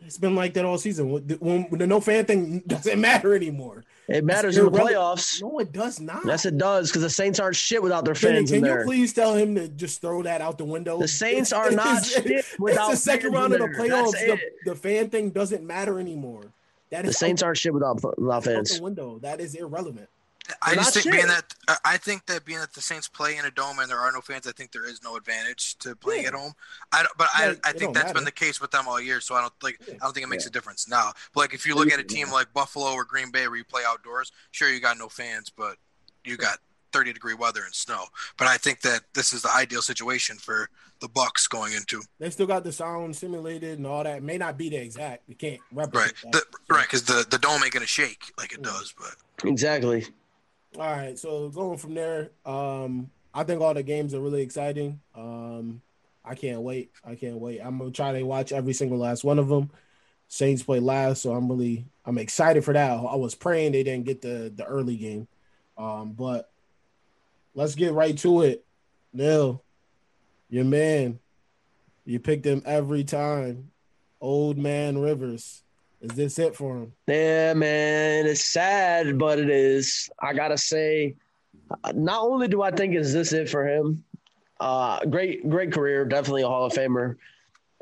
it's been like that all season when, when, when the no fan thing doesn't matter anymore It matters in the playoffs. no it does not Yes, it does because the Saints aren't shit without their fans can in you there. please tell him to just throw that out the window? The Saints It's- are not it's- shit without It's the second fans round of the playoffs. The, the fan thing doesn't matter anymore. That The Saints out, aren't shit without without fans. the window. That is irrelevant. I They're just not think being that uh, I think that being that the Saints play in a dome and there are no fans, I think there is no advantage to playing Yeah. at home. I don't, but Yeah, I, I think don't that's matter. been the case with them all year. So I don't like Yeah. I don't think it makes Yeah. a difference now. But like if you look at a team like Buffalo or Green Bay where you play outdoors, sure you got no fans, but you got 30 degree weather and snow. But I think that this is the ideal situation for the Bucs going into They still got the sound simulated and all that. It may not be the exact. You can't right, replicate the, that. right, because the the dome ain't gonna shake like it Yeah. does. But Exactly. All right, so going from there, um, I think all the games are really exciting. Um, I can't wait. I can't wait. I'm gonna try to watch every single last one of them. Saints play last, so I'm really I'm excited for that. I was praying they didn't get the the early game, um, but let's get right to it. Neil, your man, you picked him every time. Old man Rivers, is this it for him? Yeah, man, it's sad, but it is. I gotta say, not only do I think is this it for him, uh, great, great career, definitely a Hall of Famer.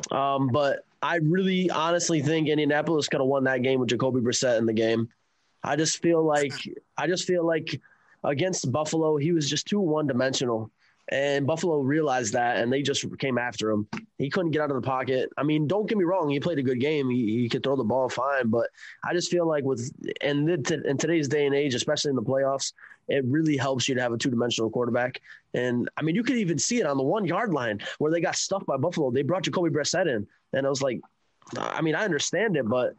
Um, but I really, honestly think Indianapolis could have won that game with Jacoby Brissett in the game. I just feel like, I just feel like against Buffalo, he was just too one dimensional. And Buffalo realized that, and they just came after him. He couldn't get out of the pocket. I mean, don't get me wrong; he played a good game. He, he could throw the ball fine, but I just feel like with and in today's day and age, especially in the playoffs, it really helps you to have a two-dimensional quarterback. And I mean, you could even see it on the one yard line where they got stuffed by Buffalo. They brought Jacoby Brissett in, and I was like, I mean, I understand it, but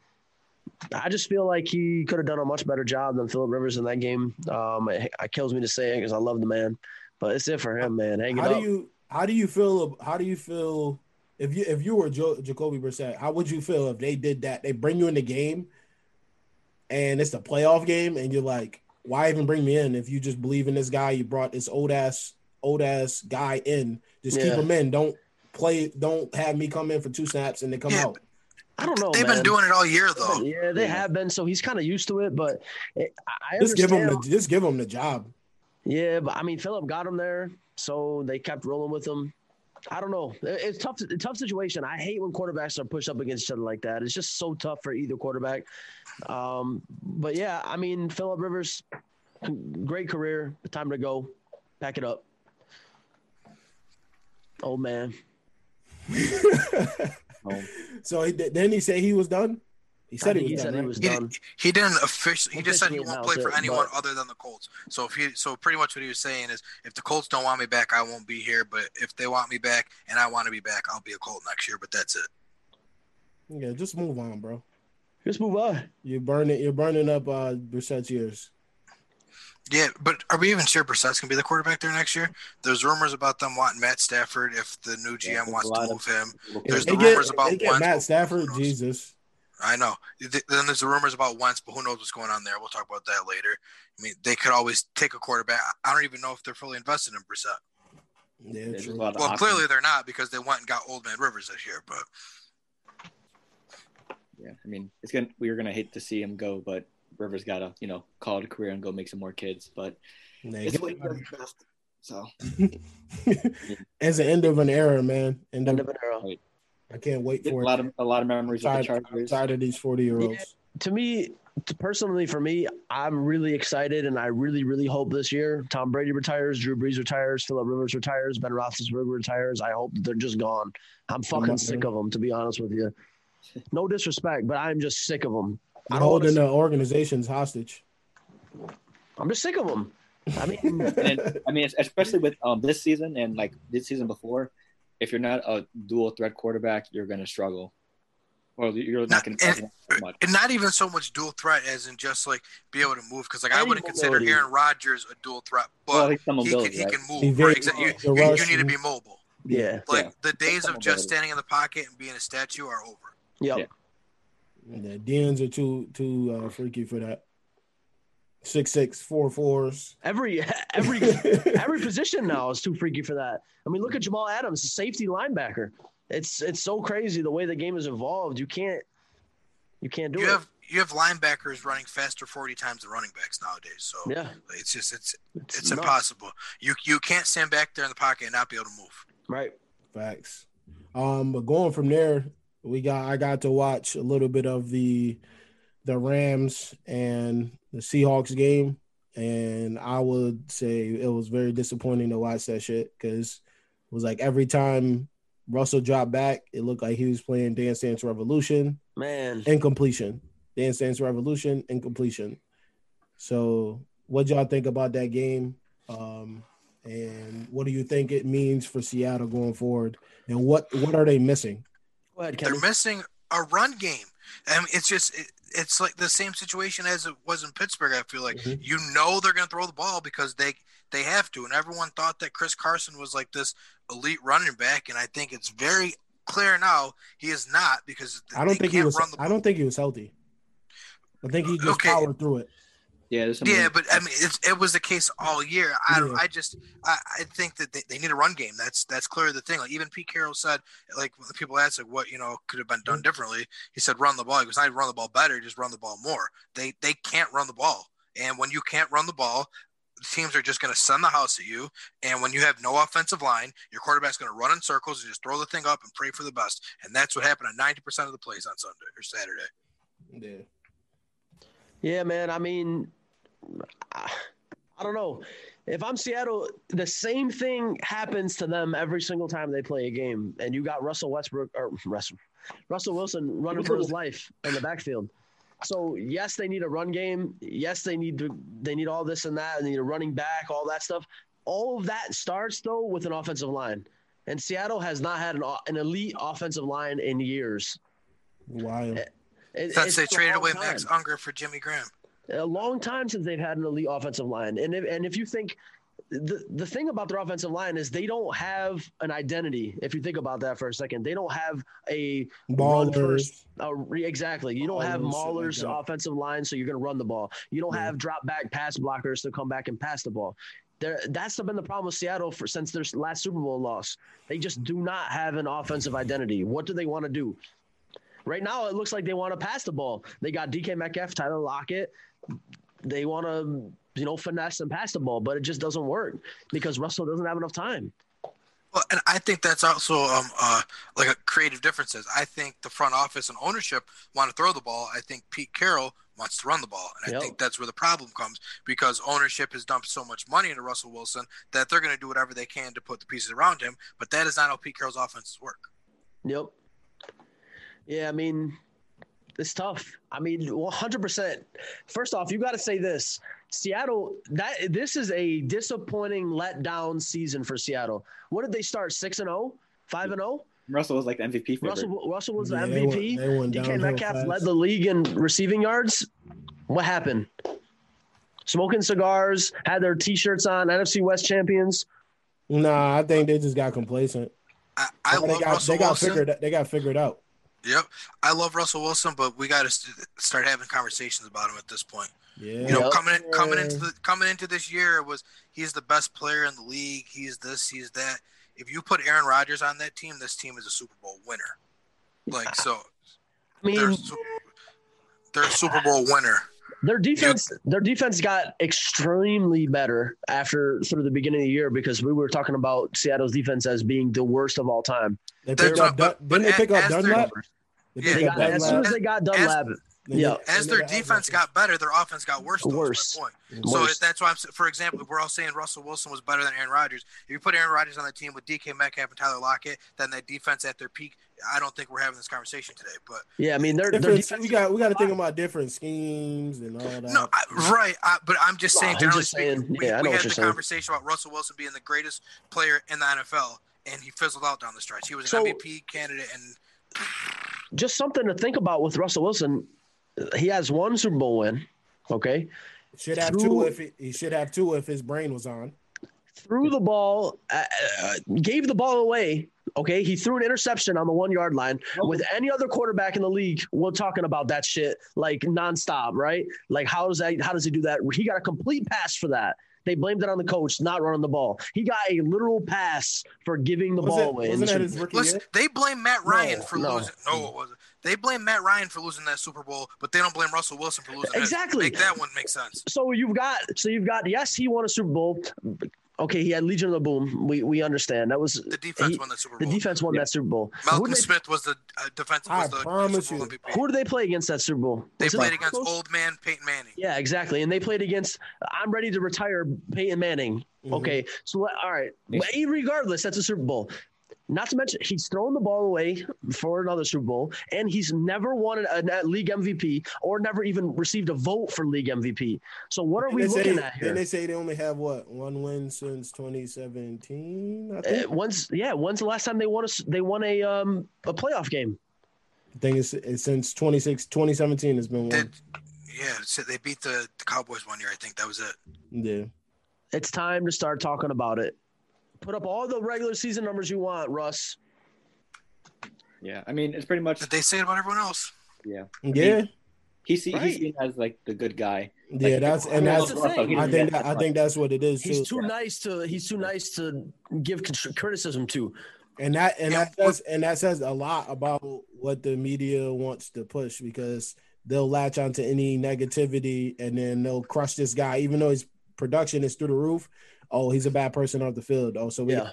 I just feel like he could have done a much better job than Philip Rivers in that game. Um, it, it kills me to say it because I love the man, but it's it for him, man. Hang it How up. do you how do you feel how do you feel if you if you were jo- Jacoby Brissett, how would you feel if they did that? They bring you in the game and it's the playoff game, and you're like, why even bring me in if you just believe in this guy? You brought this old ass old ass guy in. Just keep him in. Don't play. Don't have me come in for two snaps and then come Yeah, out. I don't know. They've man. been doing it all year though. Yeah, they Yeah. have been. So he's kind of used to it, but it, I I Just give him the just give him the job. Yeah, but I mean, Philip got him there, so they kept rolling with him. I don't know. It's tough. A tough situation. I hate when quarterbacks are pushed up against each other like that. It's just so tough for either quarterback. Um, but yeah, I mean, Philip Rivers, great career. Time to go. Pack it up. Old man. Um, So he, didn't he said he was done? He said I he think was done. he was He, done. he didn't officially. He just said he won't play for it, anyone but- other than the Colts. So if he, so pretty much what he was saying is, if the Colts don't want me back, I won't be here. But if they want me back and I want to be back, I'll be a Colt next year. But that's it. Yeah, just move on, bro. Just move on. You're burning. You're burning up uh Brissett's years. Yeah, but are we even sure Brissett's gonna be the quarterback there next year? There's rumors about them wanting Matt Stafford if the new GM Yeah, wants a lot to of- move him. look- There's They the get, rumors about they get Wentz, Matt Stafford. Jesus. I know. Then there's the rumors about Wentz, but who knows what's going on there? We'll talk about that later. I mean, they could always take a quarterback. I don't even know if they're fully invested in Brissett. Yeah, true. Well, options. clearly they're not because they went and got Old Man Rivers this year. But Yeah, I mean, it's gonna we are gonna hate to see him go, but Rivers gotta you know call it a career and go make some more kids. But it's get- what he does best. So As an end of an era, man. End End of, of an era. I can't wait for a for lot of a lot of memories with the tired, I'm Chargers. tired of these forty year olds. Yeah. to me, to personally for me, I'm really excited, and I really, really hope this year Tom Brady retires, Drew Brees retires, Philip Rivers retires, Ben Roethlisberger retires. I hope that they're just gone. I'm fucking on, sick man. of them, to be honest with you. No disrespect, but I'm just sick of them. I don't holding the organizations hostage. I'm just sick of them. I mean, and I mean, especially with um this season and like this season before, if you're not a dual threat quarterback, you're gonna struggle, or you're not Not- gonna and- much. and not even so much dual threat as in just like be able to move. Because like I Any wouldn't consider mobility. Aaron Rodgers a dual threat, but he's some he can mobility, he can move. He Right? very- You, you, you need to be mobile. yeah, Like Yeah. the days of just mobility. standing in the pocket and being a statue are over. yep. Yeah. The DNs are too too uh, freaky for that. Six six four fours. Every every every position now is too freaky for that. I mean, look at Jamal Adams, a safety linebacker. It's it's so crazy the way the game has evolved. You can't you can't do You it. have you have linebackers running faster forty times than running backs nowadays. So yeah, it's just it's it's, it's impossible. You you can't stand back there in the pocket and not be able to move. Right. Facts. Um, but going from there, we got I got to watch a little bit of the the Rams and the Seahawks game, and I would say it was very disappointing to watch that shit because it was like every time Russell dropped back, it looked like he was playing Dance Dance Revolution, Man. incompletion, Dance Dance Revolution, incompletion. So, what y'all think about that game? Um, and what do you think it means for Seattle going forward? And what what are they missing? Ahead. They're missing a run game. I mean, it's just it, it's like the same situation as it was in Pittsburgh. I feel like Mhm. you know they're going to throw the ball because they they have to, and everyone thought that Chris Carson was like this elite running back, and I think it's very clear now he is not because I don't think he was. I don't think he was healthy. I think he just Okay. powered through it. Yeah, Yeah, but I mean, it's, it was the case all year. I. Yeah. I just, I, I think that they, they need a run game. That's that's clearly the thing. Like even Pete Carroll said, like when the people asked like what you know could have been done differently. He said run the ball. He goes not run the ball better, just run the ball more. They they can't run the ball, and when you can't run the ball, teams are just going to send the house at you. And when you have no offensive line, your quarterback's going to run in circles and just throw the thing up and pray for the best. And that's what happened on ninety percent of the plays on Sunday or Saturday. Yeah. Yeah, man. I mean, I, I don't know. If I'm Seattle, the same thing happens to them every single time they play a game. And you got Russell Westbrook or Russell, Russell Wilson running for his life in the backfield. So yes, they need a run game. Yes, they need to. They need all this and that. They need a running back, all that stuff. All of that starts though with an offensive line, and Seattle has not had an, an elite offensive line in years. Wild. It- Since they traded away time Max Unger for Jimmy Graham. A long time since they've had an elite offensive line. And if, and if you think the, the thing about their offensive line is they don't have an identity. If you think about that for a second, they don't have a first. Ballers. Uh, re- exactly. You don't have Maulers, like offensive line, so you're going to run the ball. You don't Yeah. have drop back pass blockers to come back and pass the ball. There, that's been the problem with Seattle for since their last Super Bowl loss. They just do not have an offensive identity. What do they want to do? Right now, it looks like they want to pass the ball. They got DK Metcalf, Tyler Lockett. They want to, you know, finesse and pass the ball, but it just doesn't work because Russell doesn't have enough time. Well, and I think that's also um uh like a creative differences. I think the front office and ownership want to throw the ball. I think Pete Carroll wants to run the ball, and I Yep. think that's where the problem comes because ownership has dumped so much money into Russell Wilson that they're going to do whatever they can to put the pieces around him. But that is not how Pete Carroll's offenses work. Yep. Yeah, I mean, it's tough. I mean, 100%. First off, you got to say this. Seattle, that this is a disappointing letdown season for Seattle. What did they start? 6 and 0? 5 and 0? Russell was like the MVP favorite. Russell Russell was the Yeah, they went- MVP. they went DK Metcalf fast. led the league in receiving yards. What happened? Smoking cigars, had their t-shirts on, NFC West champions. Nah, I think they just got complacent. I, I they love got, Russell they got Wilson. figured. They got figured out. Yep, I love Russell Wilson, but we got to start having conversations about him at this point. Yeah, You know, Yep. coming in, coming into the coming into this year it was he's the best player in the league. He's this, he's that. If you put Aaron Rodgers on that team, this team is a Super Bowl winner. Like so, I mean, they're su- they're a Super Bowl winner. Their defense, their defense got extremely better after through the beginning of the year because we were talking about Seattle's defense as being the worst of all time. they They're picked up. but- but Didn't they pick up as they're- Dunlap? Yeah. They got, as soon as they got Dunlap, They yeah. did- As their defense got better, their offense got worse. Though, is my Worse. point. So worse. that's why I'm. For example, we're all saying Russell Wilson was better than Aaron Rodgers. If you put Aaron Rodgers on the team with DK Metcalf and Tyler Lockett, then that defense at their peak. I don't think we're having this conversation today. But yeah, I mean their, their different, defense. we got we got to think about different schemes and all that. no, I, right. I, but I'm just No, saying. I'm Generally just speaking, saying- we, yeah, I know we what had you're the saying. conversation about Russell Wilson being the greatest player in the NFL, and he fizzled out down the stretch. He was an So- MVP candidate, and just something to think about with Russell Wilson. He has one Super Bowl win. Okay, should have through- two if he, he should have two if his brain was on. threw the ball, uh, uh, gave the ball away. Okay, he threw an interception on the one yard line. With any other quarterback in the league, we're talking about that shit like nonstop, right? Like how does that? How does he do that? He got a complete pass for that. They blamed it on the coach not running the ball. He got a literal pass for giving the Was ball it, away. in wasn't that his rookie listen, year? they blame Matt Ryan No, for no. losing. No, it wasn't. They blame Matt Ryan for losing that Super Bowl, but they don't blame Russell Wilson for losing. his. Exactly. Make that one make sense. so you've got so you've got yes, he won a Super Bowl. Okay, he had Legion of the Boom. We we understand that was The defense he- won that Super Bowl. the defense won Yeah. that Super Bowl. Who Malcolm they, Smith was the uh, defense. I Was the promise Super Bowl you. MVP. who did they play against that Super Bowl? They Was played against old man Peyton Manning. Yeah, exactly. And they played against I'm ready to retire Peyton Manning. Mhm. Okay. So all right. Regardless, that's a Super Bowl. Not to mention he's thrown the ball away for another Super Bowl, and he's never won a, a league MVP or never even received a vote for league MVP. So what are Didn't we they looking say, at Didn't here? they say they only have what one win since 2017? I Uh, think. when's yeah? When's the last time they won a s- they won a um a playoff game? I think it's, it's since 26, 2017 has been one. Did yeah? So they beat the, the Cowboys one year. I think that was it. Yeah. It's time to start talking about it. Put up all the regular season numbers you want, Russ. Yeah, I mean it's pretty much Did they say it about everyone else? yeah. Yeah. He's seen, Right. he's seen as like the good guy. Yeah, that's and that's that's the thing. I think get that, I think that's what it is He's too. too nice to he's too nice to give criticism to. And that and Yeah, that says and that says a lot about what the media wants to push because they'll latch onto any negativity and then they'll crush this guy, even though his production is through the roof. Oh, he's a bad person off the field. Oh, so we Yeah.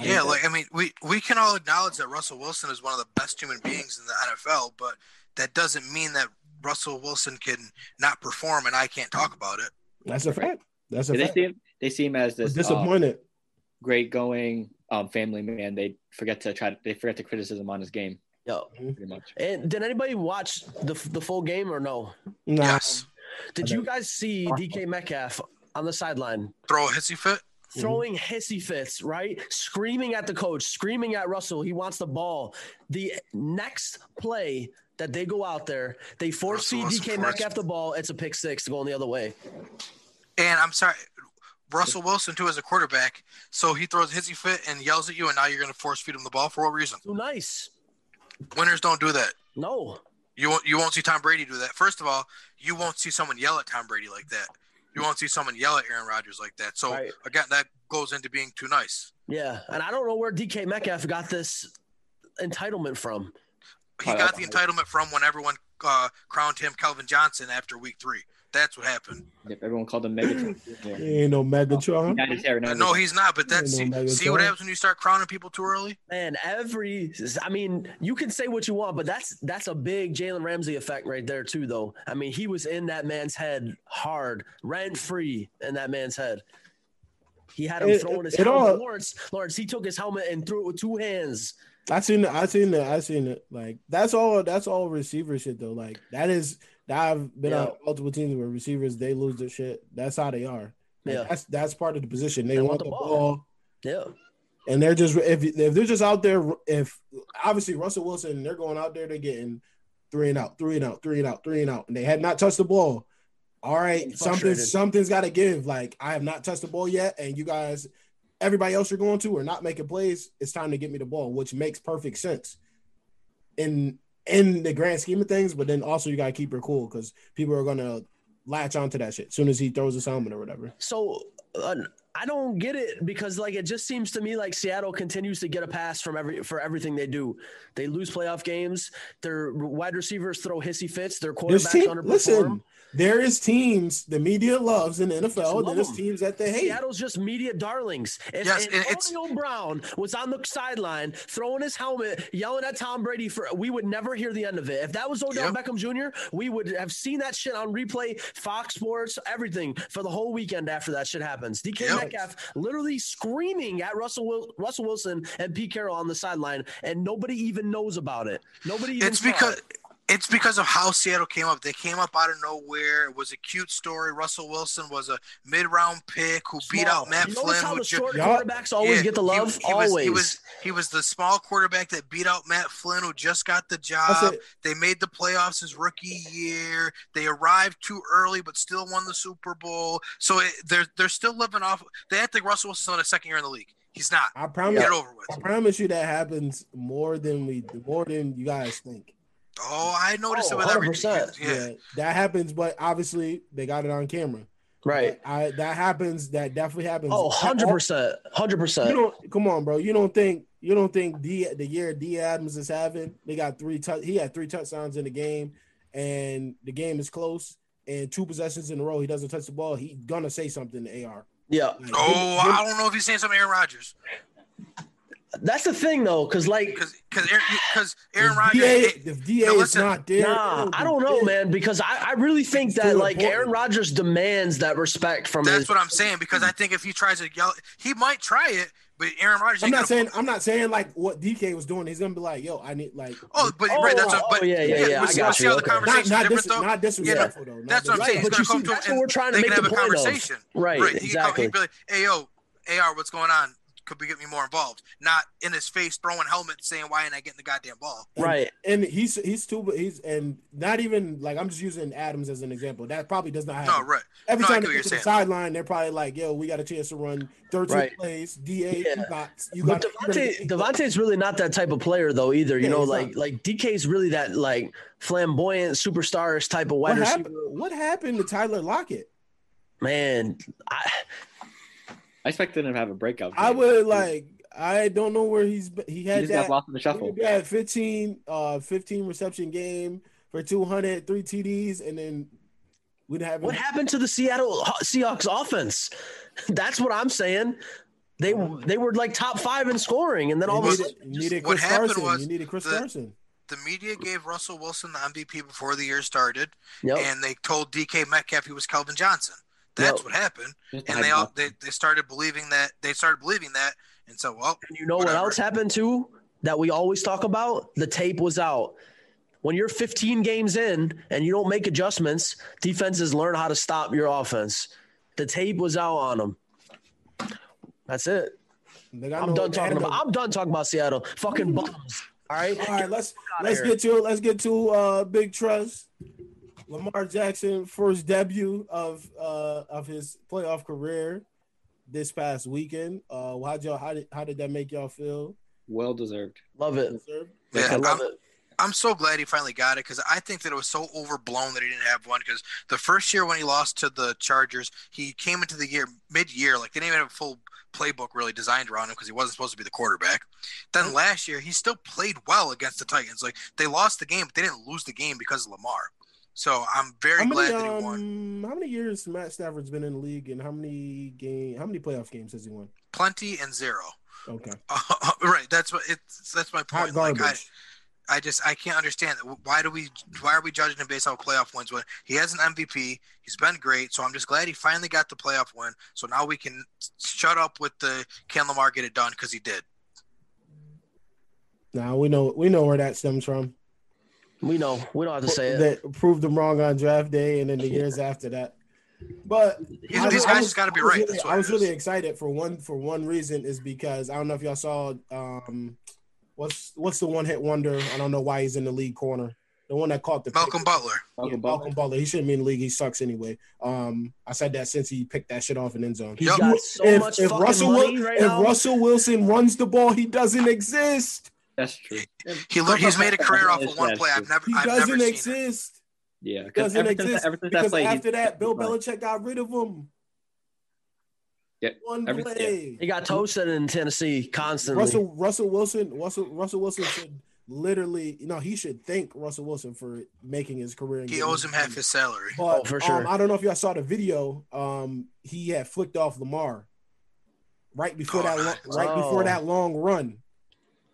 Yeah, like I mean, we we can all acknowledge that Russell Wilson is one of the best human beings in the NFL, but that doesn't mean that Russell Wilson can not perform and I can't talk about it. that's a fact. That's a Yeah, they fact. see him. They see him as I'm this disappointed. great going um, family man. They forget to try. They forget the criticism on his game Yo. pretty much. And did anybody watch the the full game or no? nah, Yes, Did you guys see DK Metcalf on the sideline throw a hissy fit. throwing hissy fits, right? Screaming at the coach, screaming at Russell. He wants the ball. The next play that they go out there, they force feed DK Metcalf the ball. It's a pick six going the other way. And I'm sorry, Russell Wilson too as a quarterback. So he throws hissy fit and yells at you, and now you're going to force feed him the ball for what reason? Too nice. Winners don't do that. No. You won't. You won't see Tom Brady do that. First of all, you won't see someone yell at Tom Brady like that. You won't see someone yell at Aaron Rodgers like that. So Right. again, that goes into being too nice. Yeah, and I don't know where DK Metcalf got this entitlement from. He got the entitlement from when everyone uh, crowned him Calvin Johnson after Week Three. That's what happened. Yep, everyone called him Megatron. Yeah. He ain't no Megatron. Dyed his hair, now No, he's not. But Yeah, that's see, Megatron. see what happens when you start crowning people too early. Man, every I mean, you can say what you want, but that's that's a big Jalen Ramsey effect right there too, though. I mean, he was in that man's head hard, rent free in that man's head. He had him It- throwing his it helmet. all- Lawrence, Lawrence, he took his helmet and threw it with two hands. I seen it. I seen it. I seen it. Like that's all. That's all receiver shit though. Like that is. I've been Yeah. on multiple teams where receivers they lose their shit. That's how they are. Like, Yeah. That's that's part of the position. They, They want, the ball. Yeah, and they're just if if they're just out there. If obviously Russell Wilson, they're going out there. They're getting three and out, three and out, three and out, three and out, and they had not touched the ball. All right, something something's got to give. Like I have not touched the ball yet, and you guys, everybody else you're going to are not making plays. It's time to get me the ball, which makes perfect sense in in the grand scheme of things. But then also you got to keep her cool because people are gonna latch onto that shit as soon as he throws a helmet or whatever. So uh, I don't get it because like it just seems to me like Seattle continues to get a pass from every for everything they do. They lose playoff games. Their wide receivers throw hissy fits. Their quarterbacks team, underperform. listen, there is teams the media loves in the NFL. Love Then there's teams that they hate. Seattle's just media darlings. If Yes, and it's- Antonio Brown was on the sideline throwing his helmet, yelling at Tom Brady for, we would never hear the end of it. If that was Odell Yep. Beckham Jr., we would have seen that shit on replay, Fox Sports, everything for the whole weekend after that shit happens. DK Yep. Metcalf literally screaming at Russell Russell Wilson and Pete Carroll on the sideline, and nobody even knows about it. Nobody even It's because it. It's because of how Seattle came up. They came up out of nowhere. It was a cute story. Russell Wilson was a mid-round pick who beat out Matt you notice Flynn. how who the short Yeah. quarterbacks always Yeah, get the love? He, was, always. he was he was the small quarterback that beat out Matt Flynn, who just got the job. They made the playoffs his rookie year. They arrived too early, but still won the Super Bowl. So it, they're they're still living off. They act like Russell Wilson's on a second year in the league. He's not. I promise. Get it over I promise you that happens more than we more than you guys think. Oh, I noticed Oh, it with 100%. Yeah. Yeah. that happens, but obviously they got it on camera. right. I that happens. That definitely happens. Oh, 100%. 100%. You don't come on, bro. You don't think you don't think D the year D Adams is having? They got three. tou- he had three touchdowns in the game, and the game is close. And two possessions in a row, he doesn't touch the ball. He's gonna say something to AR. Yeah. Like, Oh, him- him- I don't know if he's saying something, Aaron Rodgers, That's the thing, though, because, like, because because because Aaron if Rodgers. DA, it- if DA no, is not there, nah, I don't know, man, because I, I really think that, like, important. Aaron Rodgers demands that respect from That's his. what I'm saying because I think if he tries to yell, he might try it, but Aaron Rodgers. I'm not saying I'm not saying like what DK was doing. He's gonna be like, yo, I need like. Oh, but Oh, right, that's what, oh, but yeah, yeah, yeah, but I got see you, how the okay. not not, dis- though. not disrespectful though. Not That's what I'm Right, saying. He's but gonna you come see, to him that's what we're trying to make the have a point of. conversation. Right, Right. He exactly. he'd be like, "Hey, yo, AR, what's going on? Could we get me more involved?" Not in his face throwing helmets saying, "Why ain't I getting the goddamn ball?" Right. And he's he's too but he's and not even like I'm just using Adams as an example. That probably does not happen. No, right. Every No, time they what get to the sideline, they're probably like, "Yo, we got a chance to run 13 Right. plays. Da, you Yeah. got you But got." Davante, Davante's really not that type of player, though, either. You Yeah, know, he's like not. like DK's really that like flamboyant superstarish type of wide what receiver. happened? What happened to Tyler Lockett? Man, I, I expected him to have a breakout. I would like. I don't know where he's. been- He He had just got that. lost in the shuffle. He had 15, uh, 15 reception game for 200, three TDs, and then we didn't have. what happened to the Seattle Seahawks offense? That's what I'm saying. They they were like top five in scoring, and then all of a sudden, needed, you what happened Carson. was you needed Chris the- Carson. The media gave Russell Wilson the MVP before the year started, yep. and they told DK Metcalf he was Calvin Johnson. That's Yep. what happened, and they all they, they started believing that they started believing that, and so well, And you know what else happened too that we always talk about? The tape was out. When you're 15 games in and you don't make adjustments, defenses learn how to stop your offense. The tape was out on them. That's it. I'm done talking had no- about. I'm done talking about Seattle. Fucking bums. All right. All right, let's let's here. get to let's get to uh Big Trust. Lamar Jackson first debut of uh of his playoff career. this past weekend. Uh, how y'all how did how did that make y'all feel? Well deserved. Love it. Yeah, I love I'm- it. I'm so glad he finally got it because I think that it was so overblown that he didn't have one. Because the first year when he lost to the Chargers, he came into the year mid-year like they didn't even have a full playbook really designed around him because he wasn't supposed to be the quarterback. Then last year he still played well against the Titans. Like they lost the game, but they didn't lose the game because of Lamar. So I'm very How many, glad that he won. um, how many years Matt Stafford's been in the league, and how many game, how many playoff games has he won? Plenty and zero. Okay, right. That's what it's. That's my point. Like I. I just I can't understand it. Why do we why are we judging him based on playoff wins when he has an MVP? He's been great, so I'm just glad he finally got the playoff win. So now we can shut up with the can Lamar get it done because he did. now we know we know where that stems from. We know. We don't have to say it. That proved them wrong on draft day, and then the years after that. But These, I these guys just got to be I was right. really- That's I was really excited for one for one reason is because I don't know if y'all saw um what's what's the one hit wonder. I don't know why he's in the league corner. The one that caught the Malcolm pick. Butler. Yeah, Malcolm Malcolm Butler. Butler. He shouldn't be in the league. He sucks anyway. Um, I said that since he picked that shit off in end zone. He's Yup. got so if, much if fucking Russell money Wil- right if now. Russell Wilson runs the ball, he doesn't exist. That's true. He look, he's made a career off of one play. I've never He I've doesn't never seen it. exist. Yeah, He doesn't ever since, exist ever since that because play, after that, Bill fine. Belichick got rid of him. Yeah, One every- play. he got toasted in Tennessee constantly. Russell Russell Wilson Russell Russell Wilson should literally you know he should thank Russell Wilson for making his career. He getting owes him half his salary. But Oh, for um, sure. I don't know if y'all saw the video. Um, he had flicked off Lamar right before Oh, that lo- nice. right before Oh. that long run.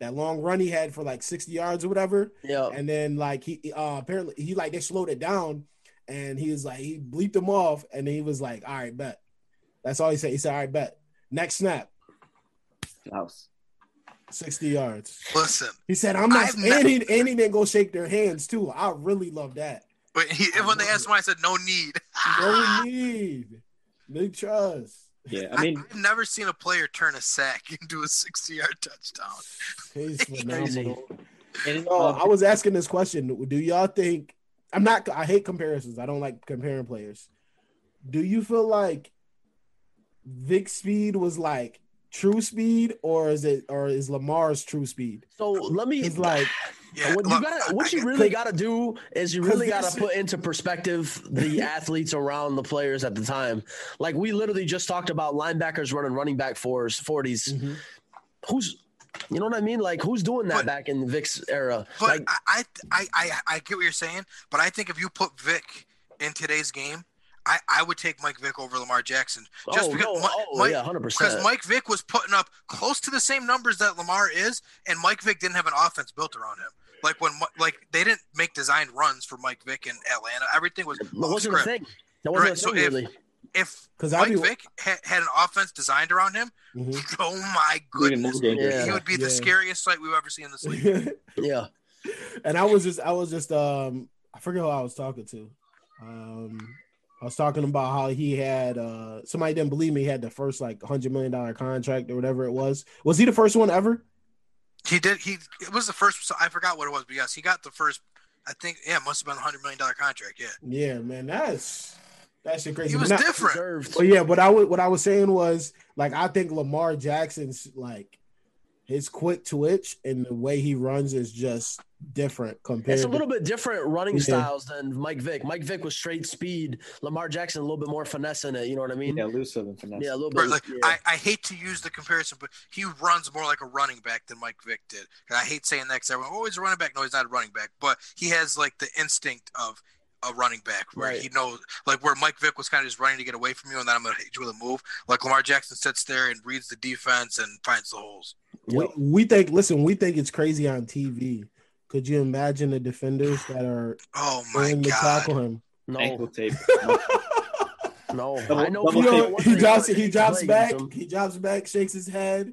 That long run he had for like 60 yards or whatever. yeah. And then like he uh apparently he like they slowed it down and he was like he bleeped him off and he was like, all right, bet. That's all he said. He said, all right, bet. Next snap, house. 60 yards. Listen, He said, I'm not I've and, never- he, and he didn't go shake their hands too. I really love that. but he, when they love asked it. him, I said no need. No need. Big trust. Yeah, I mean, I mean, have never seen a player turn a sack into a 60-yard touchdown. He's phenomenal. and, Oh, I was asking this question. Do y'all think I'm not I hate comparisons. I don't like comparing players. Do you feel like Vick speed was like true speed or is it or is Lamar's true speed? So let me. It's like Yeah, what you got I- what you really got to do is you really got to put into perspective the athletes around the players at the time. Like we literally just talked about linebackers running running back fours, 40s. mhm. Who's you know what I mean? Like who's doing that But- back in Vick's era? But Like I, I, I, I get what you're saying, but I think if you put Vick in today's game, I, I would take Mike Vick over Lamar Jackson just oh, because no, Mi- oh Mike, yeah, hundred because. Mike Vick was putting up close to the same numbers that Lamar is, and Mike Vick didn't have an offense built around him. Like when like they didn't make designed runs for Mike Vick in Atlanta. Everything was That wasn't a thing. That wasn't Right, a so thing if- really. If 'Cause I'd Mike be- Vick had, had an offense designed around him, Mhm. oh my goodness, dangerous. he Yeah. would be the scariest sight we've ever seen in this league. Yeah. and I was just I was just um I forget who I was talking to. Um I was talking about how he had uh somebody didn't believe me he had the first like hundred million dollar contract or whatever it was. Was he the first one ever? He did. He it was the first. So I forgot what it was, but yes, he got the first. I think yeah, it must have been a hundred million dollar contract. Yeah, Yeah, man, that's that's shit crazy. he was But now- different. Deserved. But yeah, but I would what I was saying was like I think Lamar Jackson's like his quick twitch and the way he runs is just different compared. It's a to- little bit different running Yeah. styles than Mike Vick. Mike Vick was straight speed. Lamar Jackson a little bit more finesse in it. You know what I mean? Yeah, elusive and finesse. Yeah, a little bit. Like, yeah. I, I hate to use the comparison, but he runs more like a running back than Mike Vick did. And I hate saying that because everyone, oh, he's a running back. No, he's not a running back, but he has like the instinct of a running back where Right. he knows, like where Mike Vick was kind of just running to get away from you, and then I'm going to hit you with a move. Like Lamar Jackson sits there and reads the defense and finds the holes. we, we think listen, we think it's crazy on TV. Could you imagine the defenders that are Oh my going to tackle him? Ankle no, tape. no. Double- I know double You know, he drops he drops back, him. he drops back, shakes his head,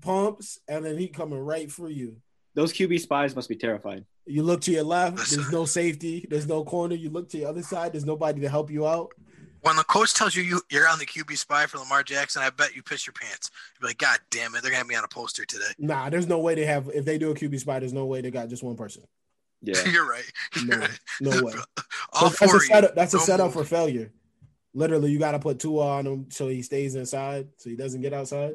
pumps, and then he coming right for you. Those QB spies must be terrified. You look to your left, there's no safety, there's no corner. You look to the other side, there's nobody to help you out. When the coach tells you, you you're on the QB spy for Lamar Jackson, I bet you piss your pants. You're like, God damn it, they're gonna have me on a poster today. Nah, there's no way they have if they do a QB spy, there's no way they got just one person. Yeah. You're right. You're No, right. no way. All that's a setup. That's a setup for failure. Literally, you got to put two on him so he stays inside, so he doesn't get outside.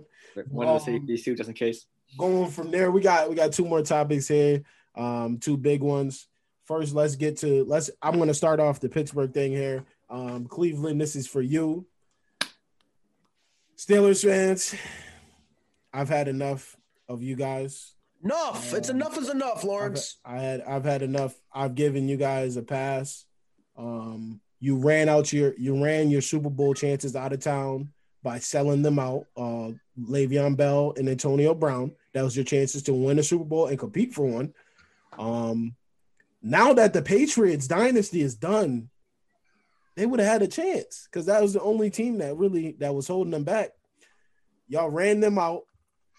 One of the Um, safeties too, just in case. Going from there, we got we got two more topics here, um, two big ones. First, let's get to let's. I'm going to start off the Pittsburgh thing here. Um, Cleveland, this is for you. Steelers fans, I've had enough of you guys. Enough. It's enough is enough, I've, Lawrence. I had I've had enough. I've given you guys a pass. Um, you ran out your you ran your Super Bowl chances out of town by selling them out. Uh, Le'Veon Bell and Antonio Brown. That was your chances to win a Super Bowl and compete for one. Um, now that the Patriots dynasty is done, they would have had a chance because that was the only team that really that was holding them back. Y'all ran them out.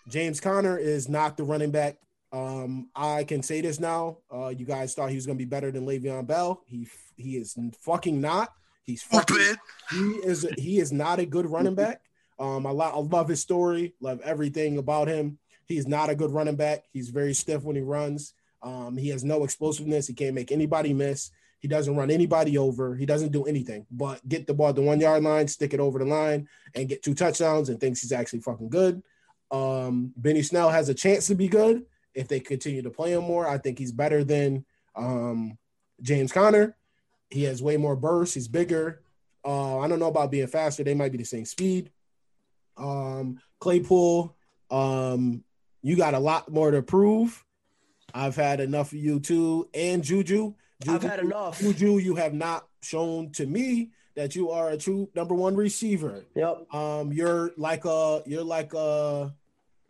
James Conner is not the running back. Um, I can say this now. Uh, you guys thought he was going to be better than Le'Veon Bell. He he is fucking not. He's fucking. He is he is not a good running back. Um, I, lo- I love his story. Love everything about him. He's not a good running back. He's very stiff when he runs. Um, he has no explosiveness. He can't make anybody miss. He doesn't run anybody over. He doesn't do anything but get the ball at the one yard line, stick it over the line, and get two touchdowns and thinks he's actually fucking good. Um, Benny Snell has a chance to be good if they continue to play him more. I think he's better than um, James Conner. He has way more burst. He's bigger. Uh, I don't know about being faster. They might be the same speed. Um, Claypool, um, you got a lot more to prove. I've had enough of you too, and Juju. Juju I've had enough. Juju, you have not shown to me that you are a true number one receiver. Yep. Um, you're like a you're like a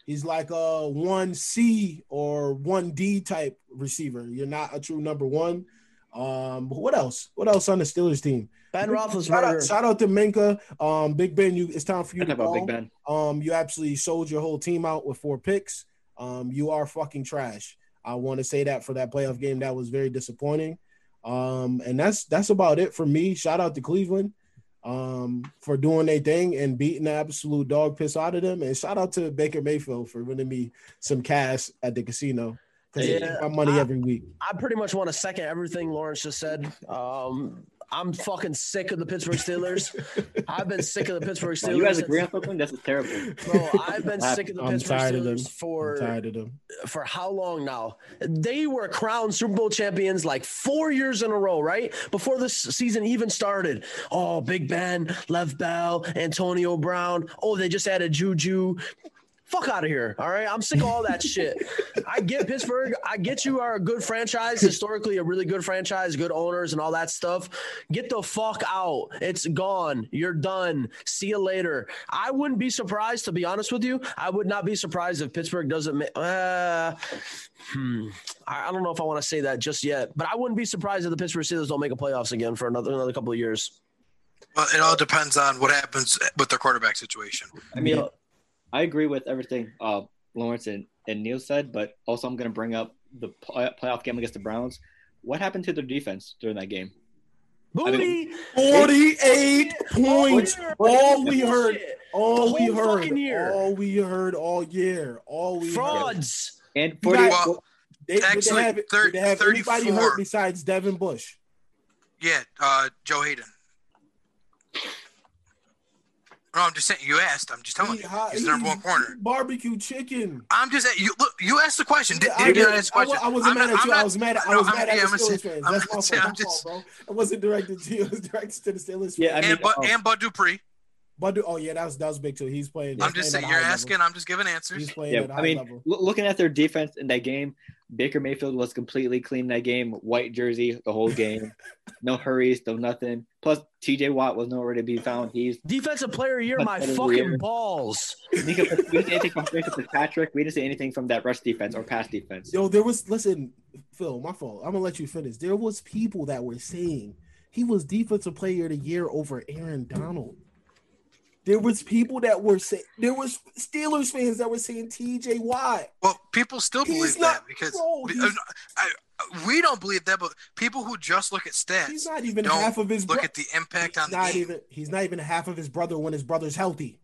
he's like a one C or one D type receiver. You're not a true number one. Um, what else? What else on the Steelers team? Ben Shout out, shout out to Minkah. Um, Big Ben, you it's time for you Talk to about go. Big Ben. Um, you absolutely sold your whole team out with four picks. Um, you are fucking trash. I want to say that for that playoff game, that was very disappointing. Um, and that's that's about it for me. Shout out to Cleveland um for doing their thing and beating the absolute dog piss out of them. And shout out to Baker Mayfield for winning me some cash at the casino. Because they Yeah, my money I- every week. I pretty much want to second everything Lawrence just said. Um, I'm fucking sick of the Pittsburgh Steelers. I've been sick of the Pittsburgh Wow, Steelers. you guys since- agree on something? This is terrible. Bro, I've been sick of the I'm Pittsburgh tired of them. Steelers I'm for tired of them. for how long now? They were crowned Super Bowl champions like four years in a row, right? Before this season even started. Oh, Big Ben, Lev Bell, Antonio Brown. Oh, they just added Juju. Fuck out of here. All right. I'm sick of all that shit. I get Pittsburgh. I get you are a good franchise, historically, a really good franchise, good owners, and all that stuff. Get the fuck out. It's gone. You're done. See you later. I wouldn't be surprised, to be honest with you. I would not be surprised if Pittsburgh doesn't. ma- Uh, hmm. I, I don't know if I want to say that just yet, but I wouldn't be surprised if the Pittsburgh Steelers don't make a playoffs again for another another couple of years. Well, it all depends on what happens with their quarterback situation. I mean, Yeah. I agree with everything uh, Lawrence and, and Neil said, but also I'm going to bring up the play- playoff game against the Browns. What happened to their defense during that game? Booty. 48 points. All we heard, all The we whole heard, fucking year. all we heard all year, all we heard. Frauds. And You 40, got- Well, They, did they Actually, have, thir- did they have anybody 34. hurt besides Devin Bush? Yeah, uh, Joe Haden. No, I'm just saying. You asked. I'm just telling He you. hot- He's the number one corner. Barbecue chicken. I'm just saying. You look. You asked the question. Did, I, did you did- ask the question? wa- I wasn't I'm mad not- at you. I'm I was mad. At, I was I'm- mad at yeah, the I'm just Steelers saying- fans. I'm That's my fault, my I'm just- fault, bro. It wasn't directed to you. It was directed to the Steelers. Yeah, I fans. mean- And Bud, oh. and Bud Dupree. but oh yeah, that was that was big too. He's playing. I'm he's just playing saying. You're asking. level. I'm just giving answers. He's playing yeah, at a I high mean, level. loo- looking at their defense in that game, Baker Mayfield was completely clean that game. White jersey the whole game. no hurries, no nothing. Plus, TJ Watt was nowhere to be found. He's Defensive player of the year, my fucking year. balls. we didn't see anything from Jacob Fitzpatrick. We didn't see anything from that rush defense or pass defense. Yo, there was listen, Phil. My fault. I'm gonna let you finish. There was people that were saying he was defensive player of the year over Aaron Donald. There was people that were saying there was Steelers fans that were saying T.J. Watt. Well, people still He's believe not- that because bro, we, uh, I, uh, we don't believe that, but people who just look at stats, He's not even don't half of his. look at the impact on he's the not game. even. He's not even half of his brother when his brother's healthy.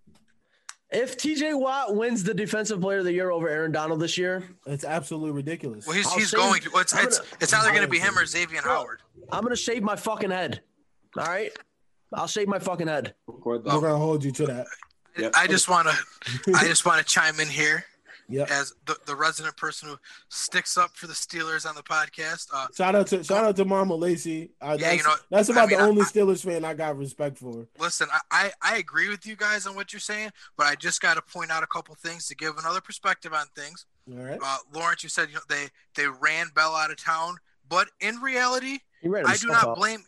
If TJ Watt wins the defensive player of the year over Aaron Donald this year, It's absolutely ridiculous. well, he's, I'll he's going to. Well, it's, gonna- it's either going to be him or Xavier Howard. I'm gonna shave my fucking head. All right. I'll shave my fucking head. Record We're gonna hold you to that. Yep. I just want to, I just want to chime in here Yep. as the, the resident person who sticks up for the Steelers on the podcast. Uh, Shout out to shout out to Mama Lacey. Uh, Yeah, that's, you know, that's about I mean, the only I- Steelers fan I got respect for. listen, I, I, I agree with you guys on what you're saying, but I just got to point out a couple things to give another perspective on things. All right. Uh, Lawrence, you said you know, they they ran Bell out of town, but in reality, I do not out. blame.